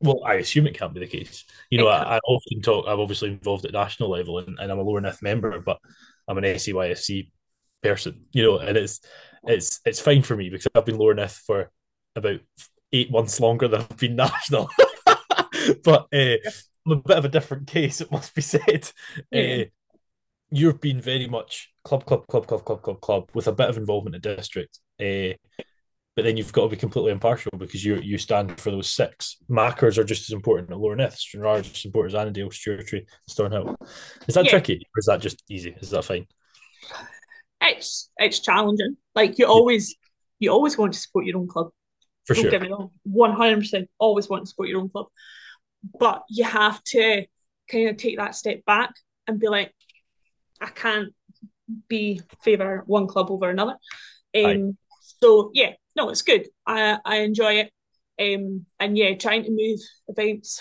Well, I assume it can't be the case. You know, I, I, often talk. I'm obviously involved at national level, and, and I'm a Lower Nith member, but I'm an SAYFC person. You know, and it's it's it's fine for me because I've been Lower Nith for about eight months longer than I've been *laughs* national. *laughs* but uh, I'm a bit of a different case, it must be said. Yeah. Uh, you've been very much club, club, club, club, club, club, club, with a bit of involvement in district. Uh, but then you've got to be completely impartial because you you stand for those six. Machars are just as important at Lower Nith, Stranraer just as important as Annandale, Stewartry, Stonehill. Is that yeah. tricky or is that just easy? Is that fine? It's it's challenging. Like you always you always want to support your own club. For Don't sure. Get me wrong. One hundred percent always want to support your own club. But you have to kind of take that step back and be like, I can't be favour one club over another. Um, so yeah, no, it's good. I I enjoy it. Um, and yeah, trying to move events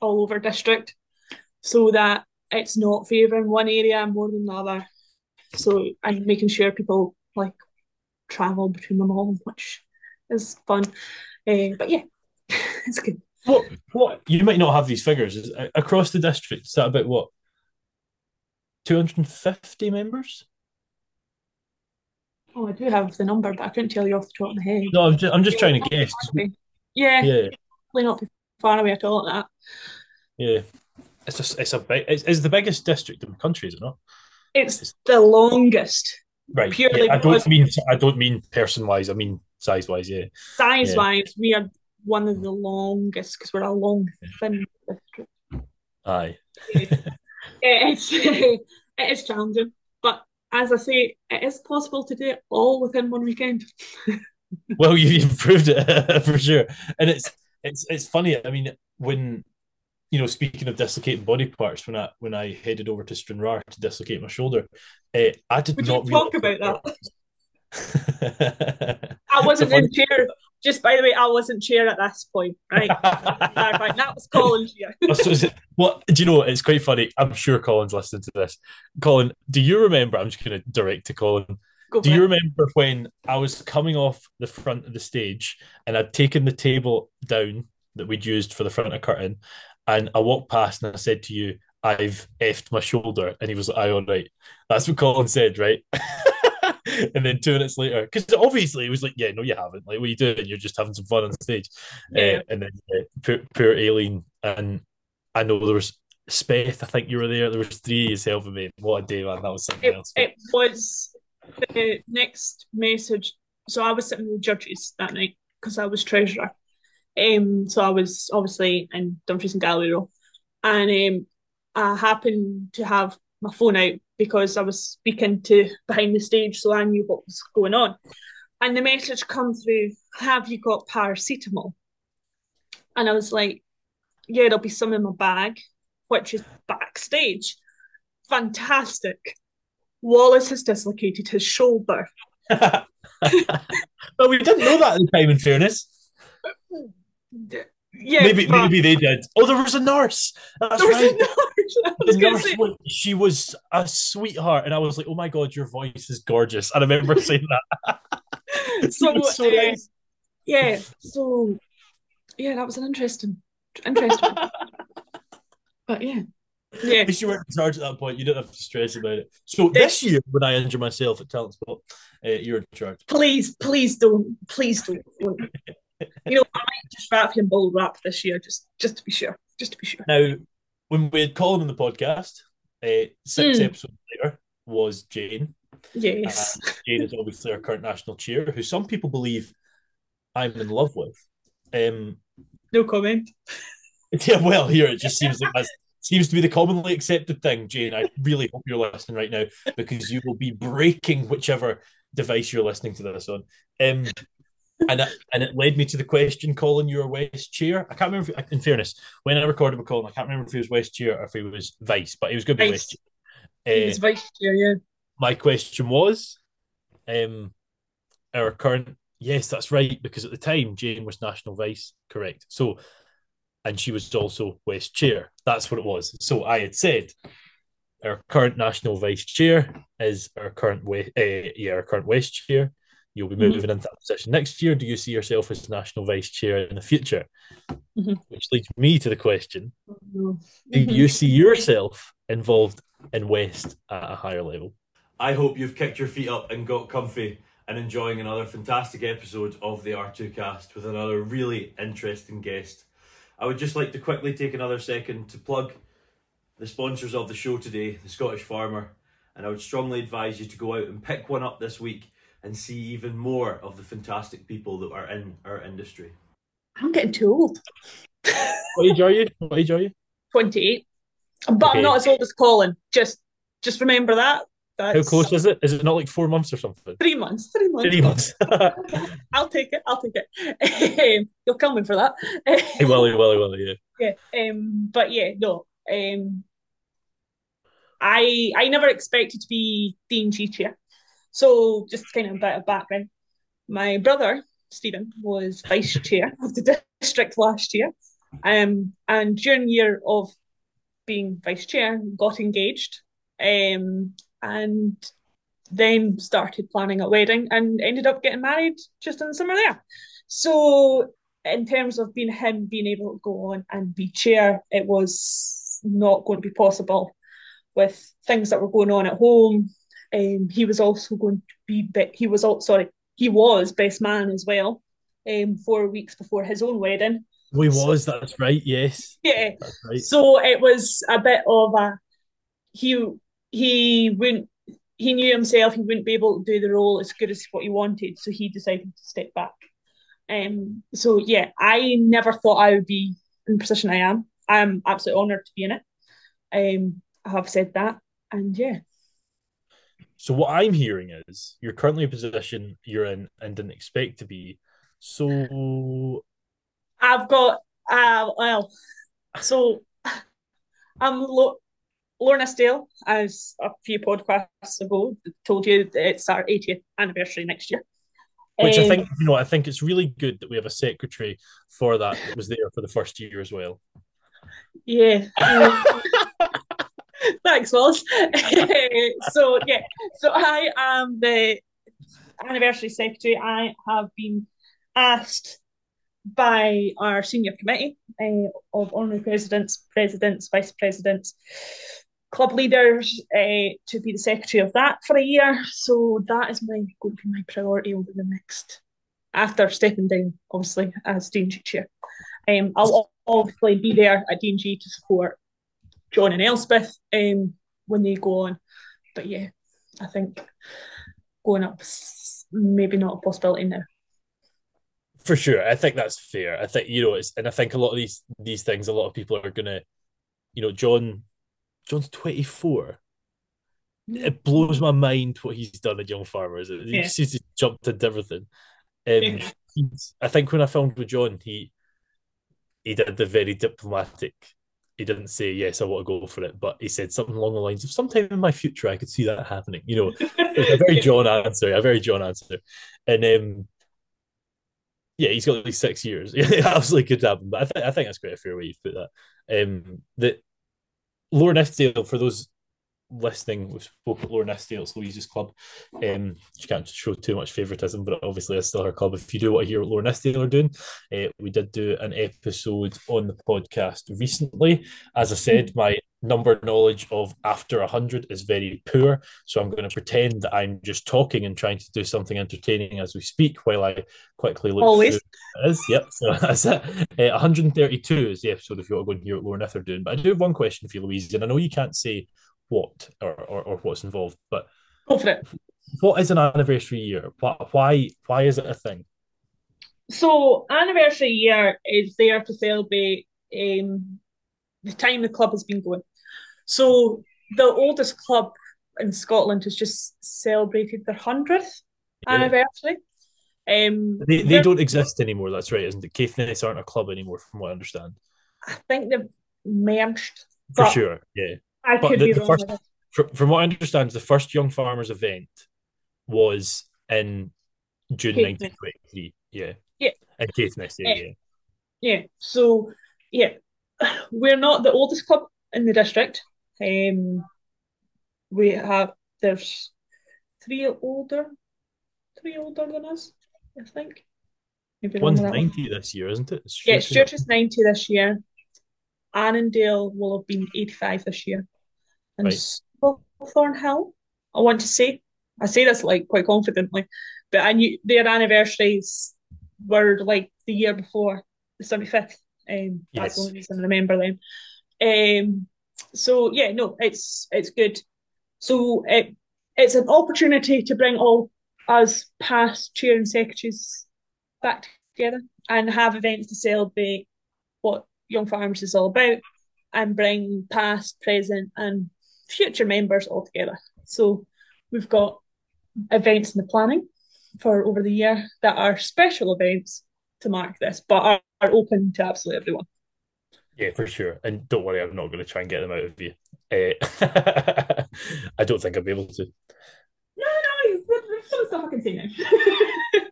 all over district so that it's not favouring one area more than the other. So and making sure people like travel between them all, which is fun. Uh, but yeah, *laughs* it's good. What what you might not have these figures is uh, across the district. Is that about what? Two hundred and fifty members. Oh, I do have the number, but I couldn't tell you off the top of my head. No, I'm just, I'm just trying to guess. Yeah, yeah, probably not far away at all. At that. Yeah, it's just it's a big. It's, it's the biggest district in the country, is it not? It's, it's the longest. Right. Purely yeah, I don't mean I don't mean person wise. I mean size wise. Yeah. Size wise, we are one of the longest because we're a long thin district. Aye. it's *laughs* *laughs* it is challenging, but as I say, it is possible to do it all within one weekend. *laughs* well, you've improved it *laughs* for sure, and it's it's it's funny. I mean, when you know, speaking of dislocating body parts, when I when I headed over to Stranraer to dislocate my shoulder, uh, I did Would not talk about that. *laughs* I wasn't in chair. Just by the way, I wasn't chair at this point, right? *laughs* right, that was Colin's year. Oh, so it, well, do you know? It's quite funny. I'm sure Colin's listening to this. Colin, do you remember? I'm just going to direct to Colin. Go do you it. remember when I was coming off the front of the stage and I'd taken the table down that we'd used for the front of curtain, and I walked past and I said to you, "I've effed my shoulder," and he was like, "I all right." That's what Colin said, right? *laughs* *laughs* and then two minutes later, because obviously it was like, yeah, no, you haven't. Like, what are you doing? You're just having some fun on stage. Yeah. Uh, and then uh, poor, poor Aileen, and I know there was Speth. I think you were there. There was three yourself and me. What a day, man! That was something it, else. It was the next message. So I was sitting with the judges that night because I was treasurer. Um, so I was obviously in Dumfries and Galloway Row, and um, I happened to have my phone out because I was speaking to behind the stage, so I knew what was going on. And the message come through, have you got paracetamol? And I was like, yeah, there'll be some in my bag, which is backstage. Fantastic. Wallace has dislocated his shoulder. *laughs* but we didn't know that at the time, in fairness. *laughs* Yeah, maybe but... maybe they did. Oh, there was a nurse. That's right. *laughs* the nurse say... was, she was a sweetheart, and I was like, "Oh my god, your voice is gorgeous." And I remember *laughs* saying that. *laughs* so, so uh, nice. yeah, so yeah, that was an interesting, interesting. but yeah. Yeah. At least you weren't in charge at that point. You didn't have to stress about it. So this year, when I injure myself at Talent Spot, uh, you're in charge. Please, please don't, please don't you know, I might just wrap him ball wrap this year, just just to be sure, just to be sure. Now, when we had Colin on the podcast, uh, six mm. episodes later was Jane. Yes, uh, Jane is obviously our current national chair, who some people believe I'm in love with. Um, no comment. *laughs* Yeah, well, here it just seems like that seems to be the commonly accepted thing. Jane, I really hope you're listening right now because you will be breaking whichever device you're listening to this on. Um, and it, and it led me to the question, Colin, you're West Chair. I can't remember. If, in fairness, when I recorded with Colin, I can't remember if he was West Chair or if he was Vice, but he was going to be West Chair. he was uh, Vice Chair, yeah. My question was, um, our current. Yes, that's right, because at the time Jane was National Vice, correct. So, and she was also West Chair. That's what it was. So I had said, our current National Vice Chair is our current uh, yeah, our current West Chair you'll be moving mm-hmm. into that position next year? Do you see yourself as national vice chair in the future? Mm-hmm. Which leads me to the question: mm-hmm. Do you see yourself involved in West at a higher level? I hope you've kicked your feet up and got comfy and enjoying another fantastic episode of the R2Kast with another really interesting guest. I would just like to quickly take another second to plug the sponsors of the show today, the Scottish Farmer, and I would strongly advise you to go out and pick one up this week and see even more of the fantastic people that are in our industry. I'm getting too old. *laughs* what age are you? What age are you? 28. But okay. I'm not as old as Colin. Just just remember that. That's... How close is it? Is it not like four months or something? Three months. Three months. Three months. *laughs* I'll take it. I'll take it. You'll come in for that. he will. He will. He will. Yeah. *laughs* Yeah. Um. But yeah. No. Um. I I never expected to be D&G chair. So just kind of a bit of background. My brother Stephen was vice chair of the district last year, um, and during year of being vice chair, got engaged, um, and then started planning a wedding and ended up getting married just in the summer there. So in terms of being him being able to go on and be chair, it was not going to be possible with things that were going on at home. Um, he was also going to be, he was also, sorry, he was best man as well, um, four weeks before his own wedding. We was, that's right, yes. Yeah. Right. So it was a bit of a, he, he wouldn't, he knew himself he wouldn't be able to do the role as good as what he wanted, so he decided to step back. Um, so yeah, I never thought I would be in the position I am. I'm absolutely honoured to be in it. Um, I have said that, and yeah. So what I'm hearing is you're currently a position you're in and didn't expect to be. So I've got uh well, so *laughs* I'm Lo- Lower Nithsdale, as a few podcasts ago told you it's our 80th anniversary next year. Which um, I think you know, I think it's really good that we have a secretary for that that was there for the first year as well. Yeah. *laughs* Thanks, Wallace. *laughs* so yeah, so I am the anniversary secretary. I have been asked by our senior committee uh, of honorary presidents, presidents, vice presidents, club leaders uh, to be the secretary of that for a year. So that is my going to be my priority over the next after stepping down, obviously as D&G chair. Um, I'll obviously be there at D&G to support John and Elspeth um, when they go on. But yeah, I think going up maybe not a possibility now. For sure, I think that's fair. I think you know, it's, and I think a lot of these these things, a lot of people are gonna, you know, John, John's twenty four. It blows my mind what he's done at Young Farmers. He yeah. just jumped into everything. Um. I think when I filmed with John, he he did the very diplomatic he didn't say yes, I want to go for it, but he said something along the lines of sometime in my future I could see that happening. You know, *laughs* a very John answer, a very John answer, and um, yeah, he's got at least six years. it absolutely could happen, but I think I think that's quite a fair way to put that. Um, that Lower Nithsdale, for those listening, we spoke at Lower Nithsdale, it's Louise's club. Um, she can't show too much favouritism, but obviously it's still her club. If you do want to hear what Lower Nithsdale are doing, uh, we did do an episode on the podcast recently. As I said, my number knowledge of after 100 is very poor, so I'm going to pretend that I'm just talking and trying to do something entertaining as we speak while I quickly look Always. through is. Yep, so *laughs* that's it. Uh, 132 is the episode if you want to go and hear what Lower Nith are doing. But I do have one question for you, Louise, and I know you can't say what or, or, or what's involved. But what is an anniversary year? Why why is it a thing? So anniversary year is there to celebrate um, the time the club has been going. So the oldest club in Scotland has just celebrated their hundredth yeah. anniversary. Um, they they don't exist anymore. That's right, isn't it? Caithness aren't a club anymore, from what I understand. I think they've merged. For sure, yeah. I but could the, be the first, from, from what I understand, the first Young Farmers event was in June 1923. Yeah. Yeah. And Caithness, yeah, yeah. Yeah. So, yeah, *sighs* we're not the oldest club in the district. Um, we have, there's three older, three older than us, I think. Maybe One's longer than that. 90 this year, isn't it? Yeah, Stuart is 90 this year. Annandale will have been 85 this year. And Right. Thornhill, I want to say, I say this like quite confidently, but I knew their anniversaries were like the year before, the 75th. Um, that's the Yes. only reason I remember them. Um, so yeah, no, it's it's good. So it it's an opportunity to bring all us past chair and secretaries back together and have events to celebrate what Young Farmers is all about and bring past, present, and future members all together. So we've got events in the planning for over the year that are special events to mark this, but are, are open to absolutely everyone. Yeah, for sure. And don't worry, I'm not going to try and get them out of you. Uh, *laughs* I don't think I'll be able to. No, no, there's some stuff I can say now.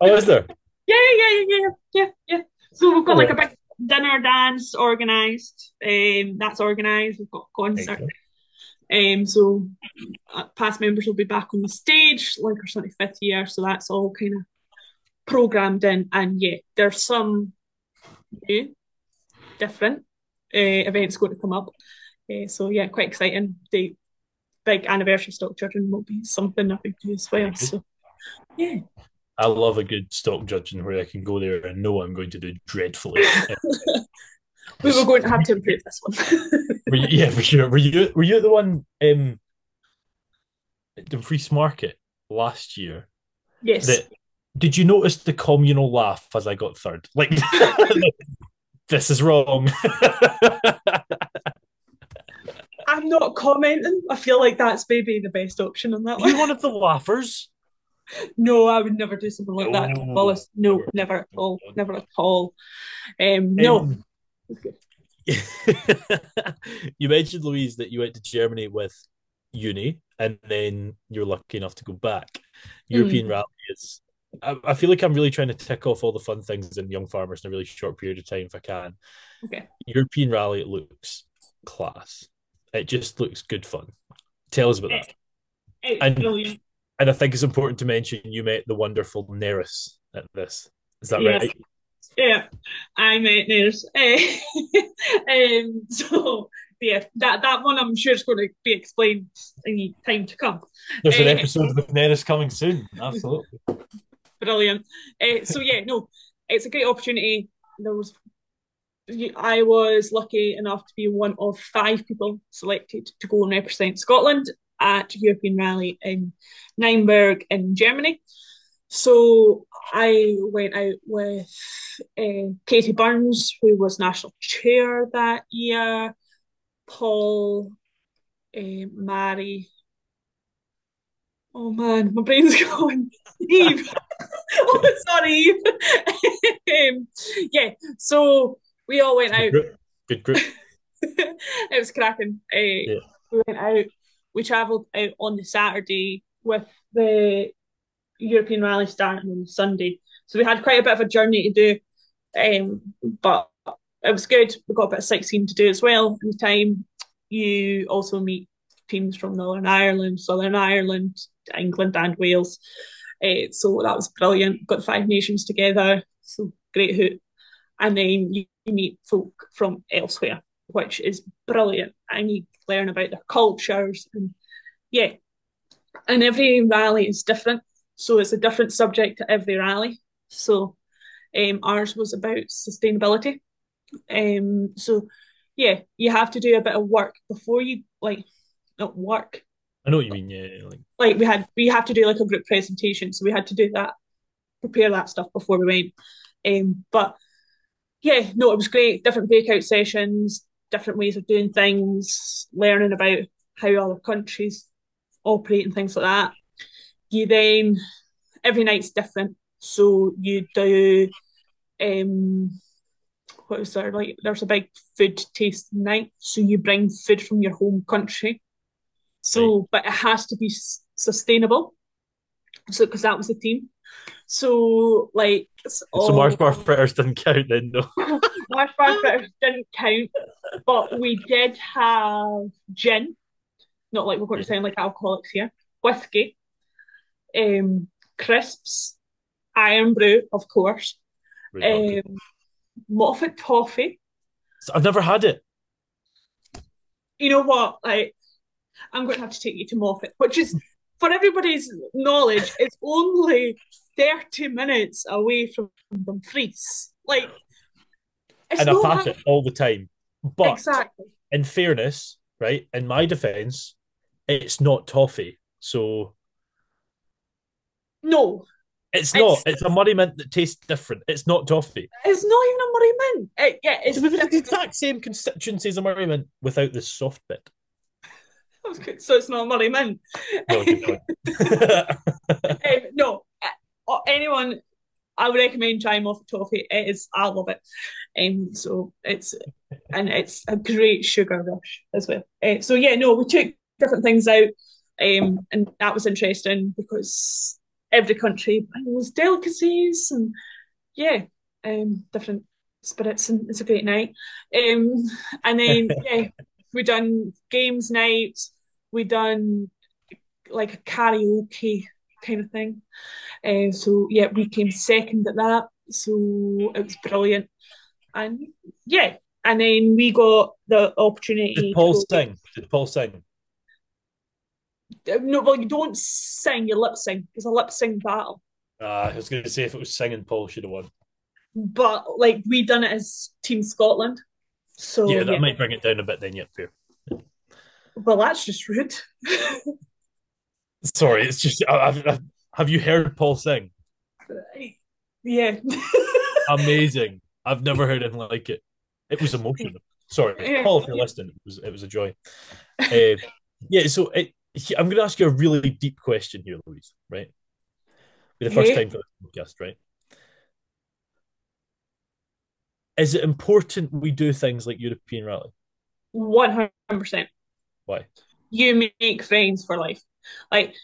Oh, is there? Yeah, yeah, yeah, yeah, yeah, yeah. So we've got like a big dinner dance organised. Um, that's organised. We've got concert. Excellent. Um, so uh, past members will be back on the stage, like our twenty fifth year. So that's all kind of programmed in. And yeah, there's some new, different uh, events going to come up. Uh, so yeah, quite exciting. The big anniversary stock judging will be something that we do as well. So yeah. I love a good stock judging where I can go there and know I'm going to do dreadfully. *laughs* We were going to have to improve this one. *laughs* Were you, yeah, for sure. Were you were you the one um at Dumfries Market last year? yes. That did you notice the communal laugh as I got third? Like *laughs* this is wrong. *laughs* I'm not commenting. I feel like that's maybe the best option on that one. you one. of the laughers? No, I would never do something like that. Oh. Wallace, no, never at all. Never at all. Um, no, Um, it's good. *laughs* you mentioned Louise that you went to Germany with uni and then you're lucky enough to go back. European Mm. Rally is I, I feel like I'm really trying to tick off all the fun things in Young Farmers in a really short period of time if I can. Okay. European Rally it looks class. It just looks good fun. Tell us about that. It's And- brilliant. And I think it's important to mention you met the wonderful Neris at this. Is that Yes. right? Yeah, I met Neris. *laughs* um, so yeah, that that one I'm sure is going to be explained in time to come. There's an Eh. episode with Neris coming soon. Absolutely. Brilliant. Uh, so yeah, no, it's a great opportunity. There was, I was lucky enough to be one of five people selected to go and represent Scotland at European Rally in Nuremberg in Germany. So I went out with uh, Katie Burns, who was national chair that year, Paul, uh, Mary. Oh man, my brain's *laughs* going. Eve. *laughs* oh, sorry, Eve. *laughs* um, yeah, so we all went out. Good group. Good group. it was cracking. Uh, We went out. We travelled out on the Saturday with the European Rally starting on Sunday. So we had quite a bit of a journey to do, um, but it was good. We got a bit of sightseeing to do as well in time. You also meet teams from Northern Ireland, Southern Ireland, England, and Wales. Uh, so that was brilliant. Got Five Nations together, so great hoot. And then you, you meet folk from elsewhere, which is brilliant. And you learn about their cultures and yeah. And every rally is different, so it's a different subject to every rally. So um, ours was about sustainability. Um, so yeah, you have to do a bit of work before you like not work. I know what you mean. Yeah, like Like we had we have to do like a group presentation, so we had to do that, prepare that stuff before we went. Um, but yeah, no, it was great. Different breakout sessions, different ways of doing things, learning about how other countries operate and things like that. You then every night's different, so you do um what was there like there's a big food taste night. So you bring food from your home country. So but it has to be s- sustainable. So because that was the theme. so like so all- Mars bar *laughs* fritters didn't count then, no. Mars bar fritters didn't count but we did have gin. Not like we're going to sound like alcoholics here. Whiskey um crisps Irn-Bru, of course. Um, Moffat toffee. So I've never had it. You know what? Like, I'm going to have to take you to Moffat, which is, for everybody's knowledge, it's only 30 minutes away from Dumfries. Like, and I not pass it all the time. But exactly. in fairness, right, in my defense, it's not toffee. So No, it's It's- not. It's a murray mint that tastes different. It's not toffee. it's not even a Murray Mint. It, yeah, it's It's the exact same constituencies of murray mint without the soft bit. *laughs* so it's not a Murray Mint. No, *laughs* um, no, uh, anyone, I would recommend trying Moffat toffee. It is, I love it. Um, so it's and it's a great sugar rush as well. Uh, so yeah, no, we took different things out, um, and that was interesting because every country has delicacies and yeah, um, different spirits, and it's a great night. Um, and then *laughs* yeah, we done games night. We done like a karaoke kind of thing. Uh, so yeah, we came second at that. So it was brilliant. And yeah, and then we got the opportunity. Did Paul to sing? Did Paul sing? No, well, you don't sing, you lip sync. It's a lip sync battle. Uh, I was going to say if it was singing, Paul should have won. But like we done it as Team Scotland. So yeah, yeah, that might bring it down a bit. Then, yeah, fair. well, that's just rude. *laughs* Sorry, it's just. I, I, I- have you heard Paul sing? yeah. *laughs* Amazing. I've never heard anything like it. It was emotional. Sorry, Paul, if you're listening, it was it was a joy. Uh, yeah, so it, I'm going to ask you a really deep question here, Louise. Right, be the first time for this podcast, right? Is it important we do things like European Rally? One hundred percent. Why? you make friends for life. Like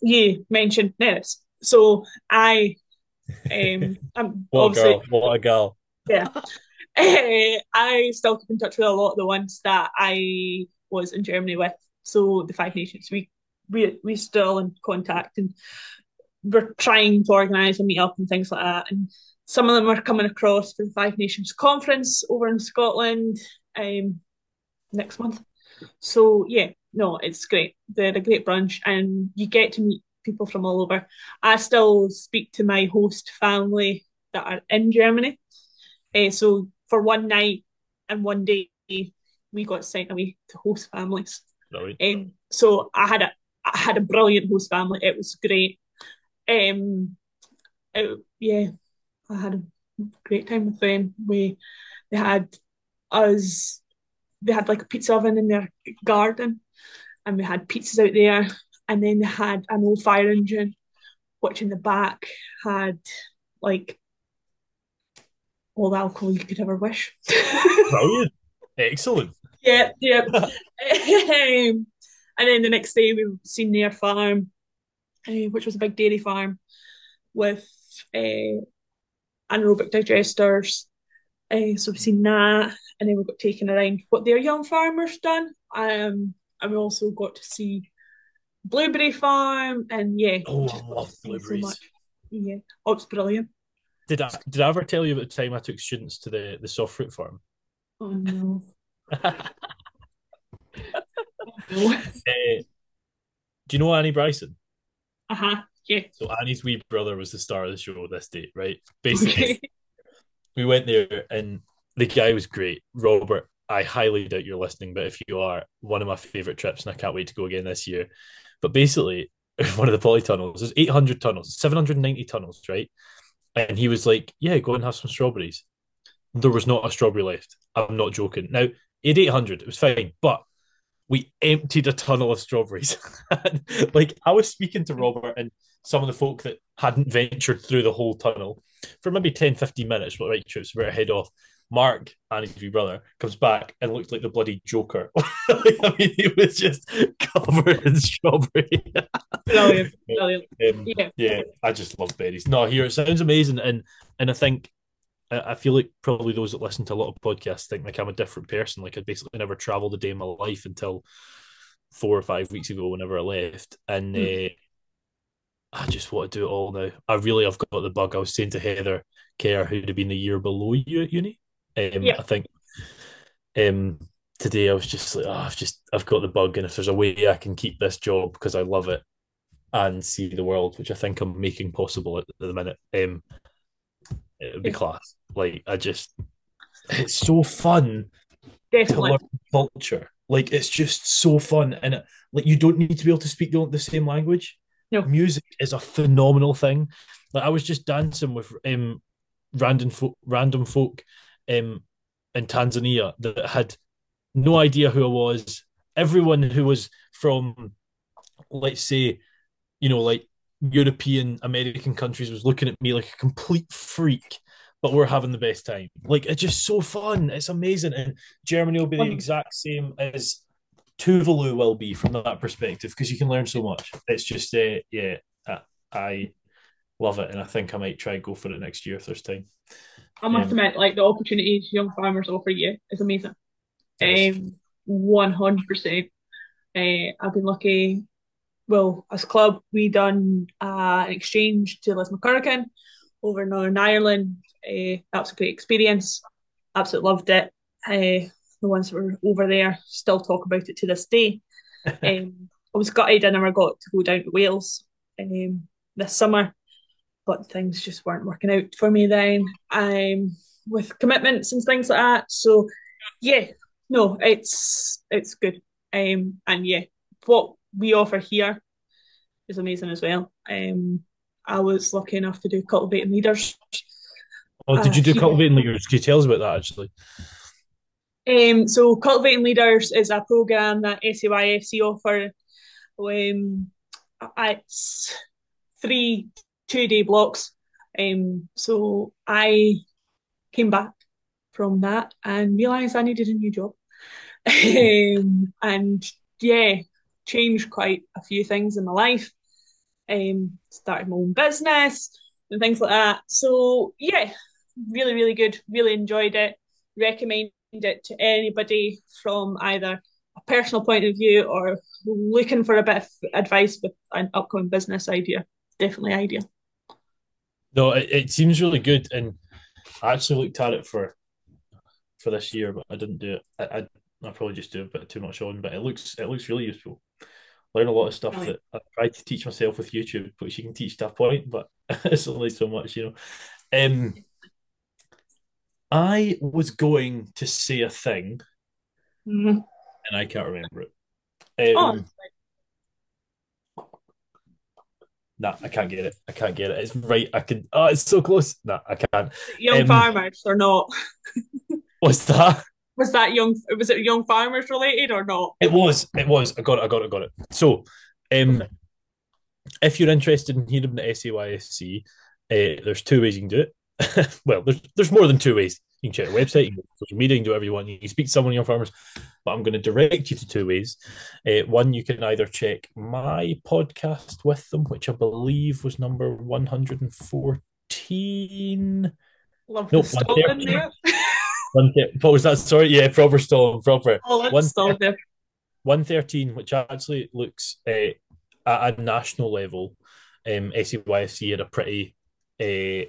you mentioned Neris. So I um *laughs* I'm What a obviously girl! What a girl! yeah. *laughs* Eh, I still keep in touch with a lot of the ones that I was in Germany with. So the Five Nations, we we we still in contact and we're trying to organise a meet up and things like that. And some of them are coming across for the Five Nations conference over in Scotland um next month. So yeah, no, it's great. They're a great brunch and you get to meet people from all over. I still speak to my host family that are in Germany. Uh, so for one night and one day, we got sent away to host families. Brilliant. Um, so I had a I had a brilliant host family. It was great. Um, it- yeah, I had a great time with them. We they had us. They had like a pizza oven in their garden, and we had pizzas out there. And then they had an old fire engine, which in the back had like all the alcohol you could ever wish. *laughs* Brilliant. Excellent. Yeah, yeah. *laughs* Um, and then the next day we've seen their farm, uh, which was a big dairy farm with uh, anaerobic digesters. Uh, so we've seen that, and then we got taken around what their young farmers done. Um, and we also got to see blueberry farm, and yeah, Oh, I love see so blueberries. Yeah, oh, it's brilliant. Did I did I ever tell you about the time I took students to the the soft fruit farm? Oh no. Uh, *laughs* *laughs* do you know Annie Bryson? Uh huh. Yeah. So Annie's wee brother was the star of the show this date, right? Basically, Okay. *laughs* we went there and the guy was great. Robert, I highly doubt you're listening, but if you are, one of my favorite trips, and I can't wait to go again this year. But basically, one of the polytunnels, there's 800 tunnels, 790 tunnels, right? And he was like, Yeah, go and have some strawberries. There was not a strawberry left. I'm not joking. Now, he had 800, it was fine, but we emptied a tunnel of strawberries. *laughs* like, I was speaking to Robert and some of the folk that hadn't ventured through the whole tunnel for maybe 10, 15 minutes, but right, trips were ahead off. Mark, Annie's wee brother, comes back and looks like the bloody Joker. *laughs* I mean, he was just covered in strawberry. Brilliant. Brilliant. *laughs* Um, Yeah. yeah, I just love berries. No, here it sounds amazing, and and I think I feel like probably those that listen to a lot of podcasts think like I'm a different person. Like I basically never traveled a day in my life until four or five weeks ago, whenever I left, and Mm. uh, I just want to do it all now. I really have got the bug. I was saying to Heather Kerr, who'd have been the year below you at uni. Um, Yeah. I think um, today I was just like, oh, I've just I've got the bug, and if there's a way I can keep this job because I love it and see the world, which I think I'm making possible at the minute, um, it would be class. Like I just, it's so fun to Definitely. learn culture. Like it's just so fun, and it, like you don't need to be able to speak the, the same language. No. music is a phenomenal thing. Like I was just dancing with um random folk, random folk um in Tanzania that had no idea who I was. Everyone who was from, let's say, you know, like European American countries was looking at me like a complete freak, but we're having the best time. Like it's just so fun. It's amazing. And Germany will be the exact same as Tuvalu will be from that perspective because you can learn so much. It's just, uh, yeah, I, I love it, and I think I might try and go for it next year if there's time. I must Um, admit, like the opportunities young farmers offer you is amazing. Yes. Um, one hundred percent. Uh, I've been lucky. Well, as a club, we done uh, an exchange to Lisnamurrican over in Northern Ireland. Uh, that was a great experience. Absolutely loved it. Uh, the ones that were over there still talk about it to this day. *laughs* Um, I was gutted I never got to go down to Wales um, this summer, but things just weren't working out for me then. Um, with commitments and things like that. So yeah, no, it's it's good. Um, and yeah, what we offer here is amazing as well. Um, I was lucky enough to do cultivating leaders. Oh, did you do Uh, cultivating leaders? Can you tell us about that actually? Um, so cultivating leaders is a program that SAYFC offer. Um, it's three two-day blocks. Um, so I came back from that and realised I needed a new job. *laughs* um, and yeah, changed quite a few things in my life. Um, started my own business and things like that. So yeah, really, really good. Really enjoyed it. Recommend it to anybody from either a personal point of view or looking for a bit of advice with an upcoming business idea. Definitely ideal. No, it, it seems really good, and I actually looked at it for for this year, but I didn't do it. I I, I probably just do a bit too much on, but it looks it looks really useful. Learn a lot of stuff Really? that I tried to teach myself with YouTube, which you can teach to a point, but *laughs* it's only so much, you know. Um, I was going to say a thing, Mhm. and I can't remember it. Oh, Um, Nah, I can't get it. I can't get it. It's right. I can. Oh, it's so close. Nah, I can't. young um, farmers or not? What's that? Was that young? Was it young farmers related or not? It was. It was. I got it. I got it. I got it. So, um, if you're interested in hearing the SAYFC, uh, there's two ways you can do it. *laughs* well, there's there's more than two ways. You can check the website, you can go to social media, you can do whatever you want. You can speak to someone of your farmers, but I'm going to direct you to two ways. Uh, one, you can either check my podcast with them, which I believe was number 114. Love Nope, the *laughs* stall in 130. there. One, what was that? Sorry, yeah, proper storm, proper. Oh, One- stall there. 113, which actually looks uh, at a national level, um, SAYFC had a pretty uh,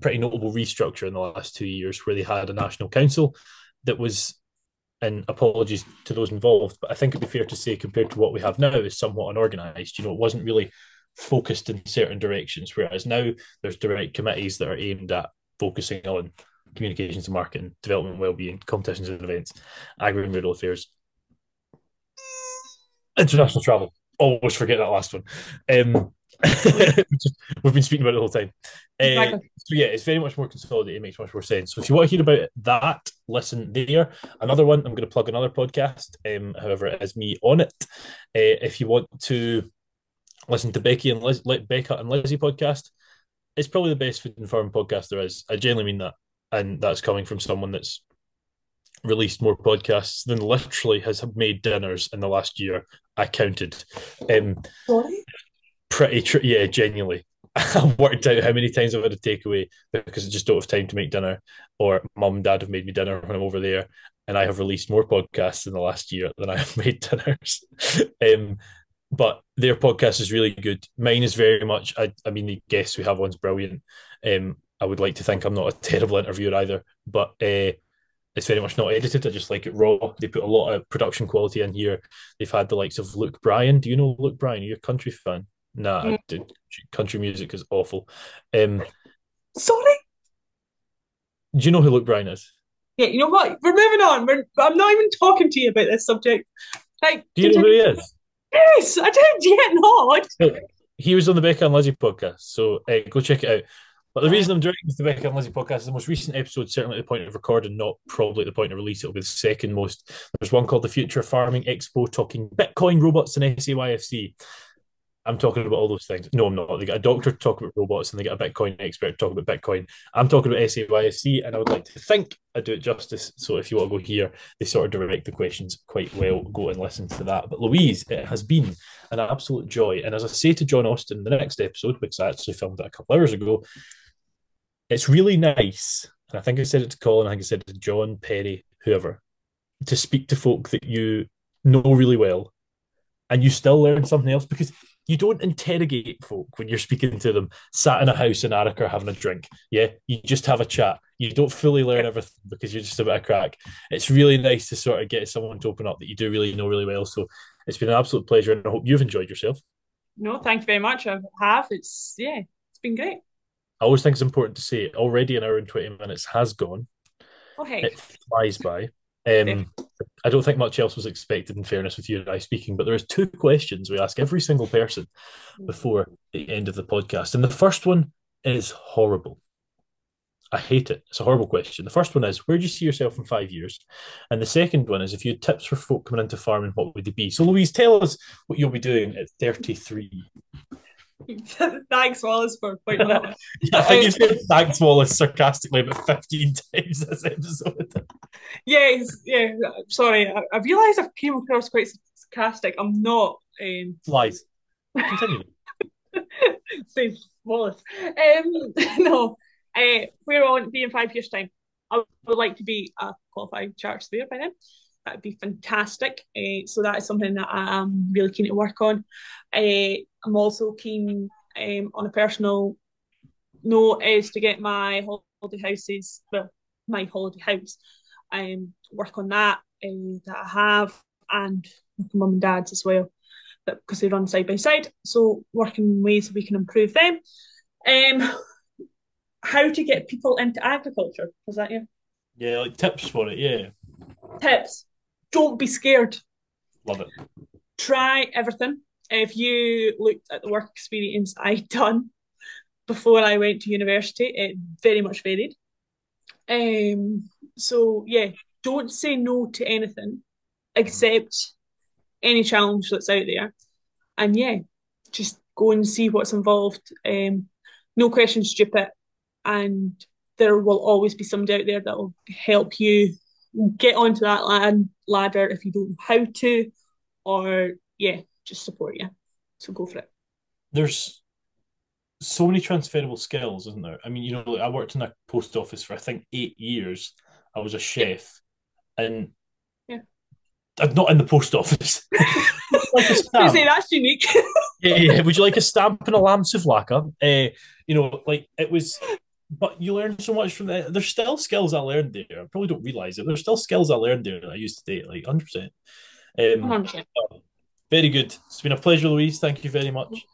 pretty notable restructure in the last two years where they had a national council that was, and apologies to those involved, but I think it'd be fair to say compared to what we have now is somewhat unorganized. You know, it wasn't really focused in certain directions, whereas now there's direct committees that are aimed at focusing on communications and marketing, development, well-being, competitions and events, agri and rural affairs, international travel. Always forget that last one. Um, *laughs* we've been speaking about it the whole time. Uh, Exactly. so yeah, it's very much more consolidated. It makes much more sense. So if you want to hear about that, listen there. Another one, I'm going to plug another podcast. Um, however, it is me on it. Uh, if you want to listen to Becky and Liz, Becca and Lizzie podcast, it's probably the best food and farm podcast there is. I genuinely mean that, and that's coming from someone that's released more podcasts than literally has made dinners in the last year. I counted. Um, Sorry. pretty tr- yeah, genuinely. *laughs* I worked out how many times I've had a takeaway because I just don't have time to make dinner, or mum and dad have made me dinner when I'm over there, and I have released more podcasts in the last year than *laughs* I have made dinners. *laughs* um, but their podcast is really good. Mine is very much. I, I mean, the guests we have one's brilliant. Um, I would like to think I'm not a *laughs* terrible interviewer either, but uh, it's very much not edited. I just like it raw. They put a lot of production quality in here. They've had the likes of Luke Bryan. Do you know Luke Bryan? Are you a country fan? Nah, mm. country music is awful. Um, Sorry. Do you know who Luke Bryan is? Yeah, you know what? We're moving on. We're, I'm not even talking to you about this subject. Like, do you know who he is? Yes, I did. *laughs* Yeah, not. He was on the Becca and Lizzie podcast, so uh, go check it out. But the reason I'm doing the Becca and Lizzie podcast is the most recent episode, certainly at the point of recording, not probably at the point of release. It'll be the second most. There's one called the Future Farming Expo, talking Bitcoin, robots, and SAYFC. I'm talking about all those things. No, I'm not. They got a doctor to talk about robots and they got a Bitcoin expert to talk about Bitcoin. I'm talking about SAYFC, and I would like to think I do it justice. So if you want to go here, they sort of direct the questions quite well. Go and listen to that. But Louise, it has been an absolute joy. And as I say to John Austin, in the next episode, because I actually filmed it a couple hours ago, it's really nice. And I think I said it to Colin, I think I said it to John, Perry, whoever, to speak to folk that you know really well and you still learn something else because you don't interrogate folk when you're speaking to them sat in a house in Arica having a drink. Yeah, you just have a chat. You don't fully learn everything because you're just a bit of crack. It's really nice to sort of get someone to open up that you do really know really well. So it's been an absolute pleasure, and I hope you've enjoyed yourself. No, thank you very much. I have. It's yeah, it's been great. I always think it's important to say already an hour and twenty minutes has gone. Oh, okay, it flies by. Um, I don't think much else was expected, in fairness, with you and I speaking, but there is two questions we ask every single person before the end of the podcast. And the first one is horrible. I hate it. It's a horrible question. The first one is, where do you see yourself in five years? And the second one is, if you had tips for folk coming into farming, what would they be? So, Louise, tell us what you'll be doing at 33. *laughs* thanks, Wallace, for pointing that *laughs* out. yeah, I think you said thanks, Wallace, sarcastically about 15 *laughs* times this episode. Yes, yeah, sorry. I, realize I realised I came across quite sarcastic. I'm not. Um... Lies. Continue. *laughs* Say Wallace. Um, *laughs* no, uh, want to be in five years' time. I would like to be a qualified chartered surveyor by then that'd be fantastic. Uh, so that is something that I'm really keen to work on. Uh, I'm also keen um, on a personal note is to get my holiday houses, well, my holiday house, um, work on that uh, that I have, and with mum and dad's as well, because they run side by side. So working ways we can improve them. Um, how to get people into agriculture? is that you? Yeah, like tips for it. Yeah. Tips don't be scared. Love it. Try everything. If you looked at the work experience I'd *laughs* done before I went to university, it very much varied. Um, so yeah, don't say no to anything except any challenge that's out there. And yeah, just go and see what's involved. Um, no question stupid. And there will always be somebody out there that will help you get onto that land, ladder if you don't know how to, or yeah, just support you. So go for it. There's so many transferable skills, isn't there? I mean, you know, I worked in a post office for I think eight years. I was a chef, and yeah, I'm not in the post office. *laughs* like a *laughs* stamp. say that's unique. *laughs* yeah, yeah. Would you like a stamp and a lamb souvlaki? Uh, you know, like it was but you learn so much from that. There's still skills I learned there. I probably don't realize it. There's still skills I learned there that I used to date, like 100%. Um, 100%. Very good. It's been a pleasure, Louise. Thank you very much.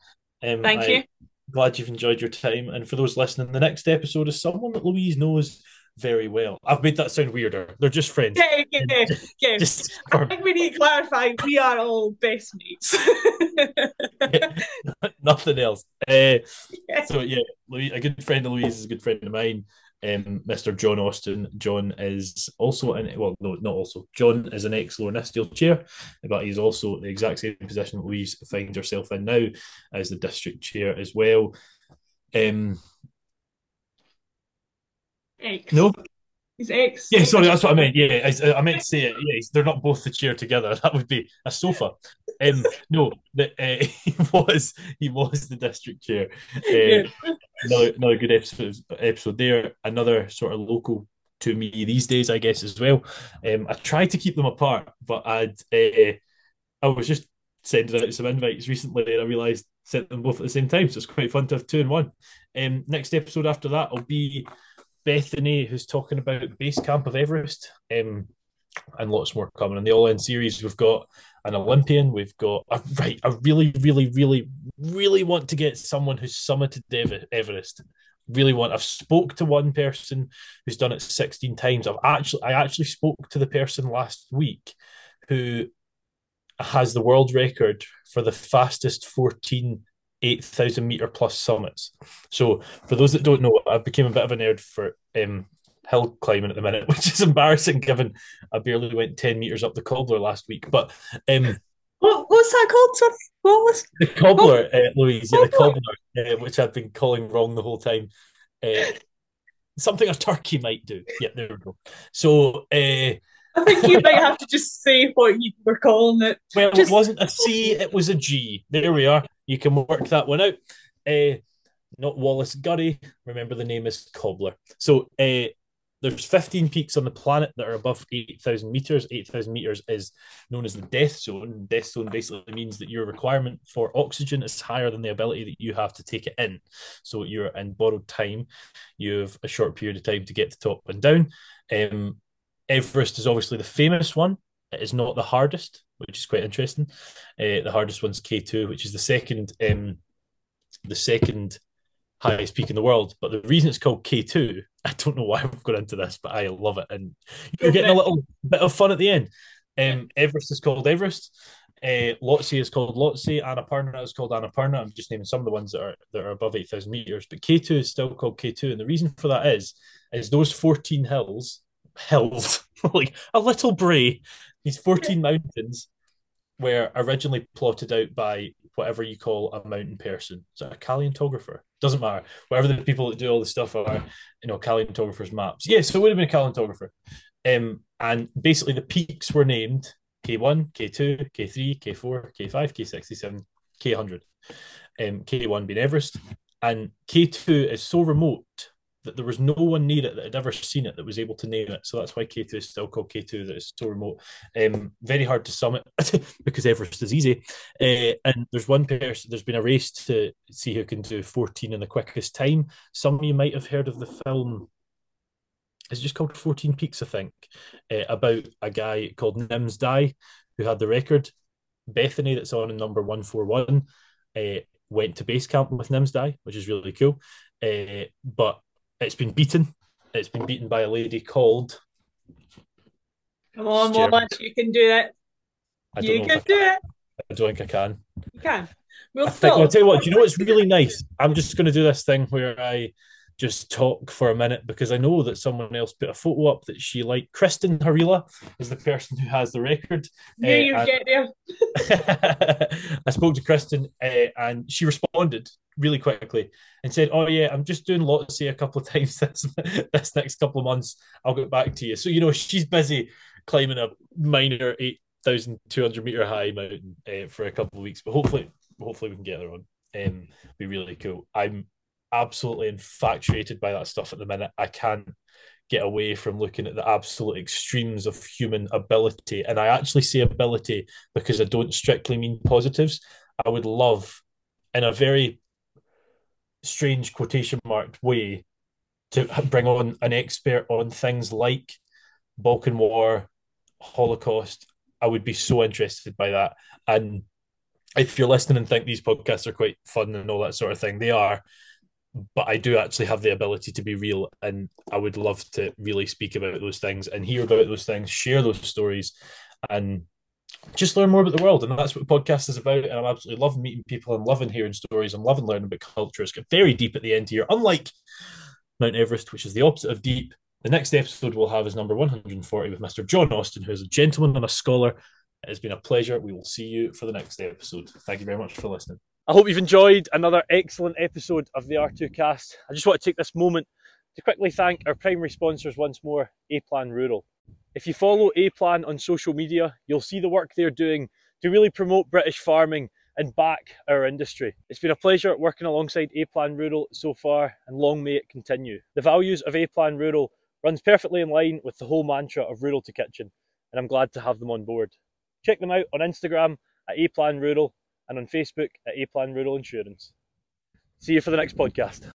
Um, Thank I, you. Glad you've enjoyed your time. And for those listening, the next episode is someone that Louise knows very well. I've made that sound weirder. They're just friends. Yeah, yeah, *laughs* yeah. Just I think we need to clarify we are all best mates. *laughs* yeah, nothing else. Uh, yeah. So yeah, Louise, a good friend of Louise is a good friend of mine. Um, Mr. John Austin. John is also an well, no, not also. John is an ex Lower Nithsdale chair, but he's also the exact same position Louise finds herself in now as the district chair as well. Um, X. No. He's X. Yeah, sorry, that's what I meant. Yeah, I, I meant to say it. Yeah, they're not both the chair together. *laughs* That would be a sofa. Um, no, the, uh, *laughs* he was he was the district chair. Uh, yeah. Another another good episode episode there. Another sort of local to me these days, I guess as well. Um, I tried to keep them apart, but I'd uh, I was just sending out some invites recently, and I realised sent them both at the same time. So it's quite fun to have two in one. Um, next episode after that will be Bethany, who's talking about base camp of Everest, um, and lots more coming. In the All In series, we've got an Olympian. We've got a right. I really, really, really, really want to get someone who's summited Everest. Really want. I've spoke to one person who's done it 16 times. I've actually, I actually spoke to the person last week who has the world record for the fastest 14 8,000 meter plus summits. So, for those that don't know, I've become a bit of a nerd for um, hill climbing at the minute, *laughs* which is embarrassing given I barely went 10 meters up the cobbler last week. But um, what, what's that called? Sorry, what was *laughs* the cobbler, uh, Louise? Yeah, the cobbler, uh, which I've been calling wrong the whole time. Uh, something a turkey might do. Yeah, there we go. So, uh, I think you might *laughs* have to just say what you were calling it. Well, just... it wasn't a C, it was a G. There we are. You can work that one out. Uh, not Wallace Gurry. Remember, the name is Cobbler. So uh, there's 15 peaks on the planet that are above 8,000 meters. 8,000 meters is known as the death zone. Death zone basically means that your requirement for oxygen is higher than the ability that you have to take it in. So you're in borrowed time. You have a short period of time to get to top and down. Um, Everest is obviously the famous one. Is not the hardest, which is quite interesting. Uh, the hardest one's K2, which is the second, um, the second highest peak in the world. But the reason it's called K2, *laughs* I don't know why we've got into this, but I love it, and you're getting a little bit of fun at the end. Um, Everest is called Everest. Uh, is called Lhotse. Annapurna is called Annapurna. I'm just naming some of the ones that are that are above eight thousand meters, but K2 is still called K2, and the reason for that is is those fourteen hills hills, *laughs* like a little bray, these 14 mountains were originally plotted out by whatever you call a mountain person. That a paleontographer? Doesn't matter. Whatever the people that do all this stuff are, you know, paleontographer's maps. Yeah, so it would have been a paleontographer. Um, and basically the peaks were named K1, K2, K3, K4, K5, K67, K100. Um, K1 being Everest. And K2 is so remote that there was no one near it that had ever seen it that was able to name it. So that's why K2 is still called K2, that is so remote. Um, very hard to summit *laughs* because Everest is easy. Uh, and there's one person, there's been a race to see who can do 14 in the quickest time. Some of you might have heard of the film. It's just called 14 Peaks, I think, uh, about a guy called Nimsdai who had the record. Bethany, that's on in number 141, uh, went to base camp with Nimsdai, which is really cool. Uh, but it's been beaten. It's been beaten by a lady called. Come on, Wallace, you can do it. You can do it. I don't think I can. You can. We'll I think, I'll tell you what, do you know what's really nice? I'm just going to do this thing where I just talk for a minute because I know that someone else put a photo up that she liked. Kristin Harila is the person who has the record. Yeah, uh, you get there. *laughs* I spoke to Kristen uh, and she responded really quickly and said, "Oh yeah, I'm just doing Lhotse a couple of *laughs* times this this next couple of months. I'll get back to you." So you know she's busy climbing a minor eight thousand two hundred meter high mountain uh, for a couple of weeks, but hopefully, hopefully we can get her on. Um, be really cool. I'm absolutely infatuated by that stuff at the minute. I can't get away from looking at the absolute extremes of human ability, and I actually say ability because I don't strictly mean positives. I would love, in a very strange quotation marked way to bring on an expert on things like Balkan War, Holocaust. I would be so interested by that. And if you're listening and think these podcasts are quite fun and all that sort of thing, they are. But I do actually have the ability to be real, and I would love to really speak about those things and hear about those things, share those stories, and just learn more about the world. And that's what the podcast is about. And I'm absolutely loving meeting people and loving hearing stories and loving learning about culture. It's got very deep at the end here, unlike Mount Everest, which is the opposite of deep. The next episode we'll have is number 140 with Mr. John Austin, who is a gentleman and a scholar. It has been a pleasure. We will see you for the next episode. Thank you very much for listening. I hope you've enjoyed another excellent episode of the R2Kast. I just want to take this moment to quickly thank our primary sponsors once more, A Plan Rural. If you follow A Plan on social media, you'll see the work they're doing to really promote British farming and back our industry. It's been a pleasure working alongside A Plan Rural so far, and long may it continue. The values of A Plan Rural runs perfectly in line with the whole mantra of rural to kitchen, and I'm glad to have them on board. Check them out on Instagram at A Plan Rural and on Facebook at A Plan Rural Insurance. See you for the next podcast.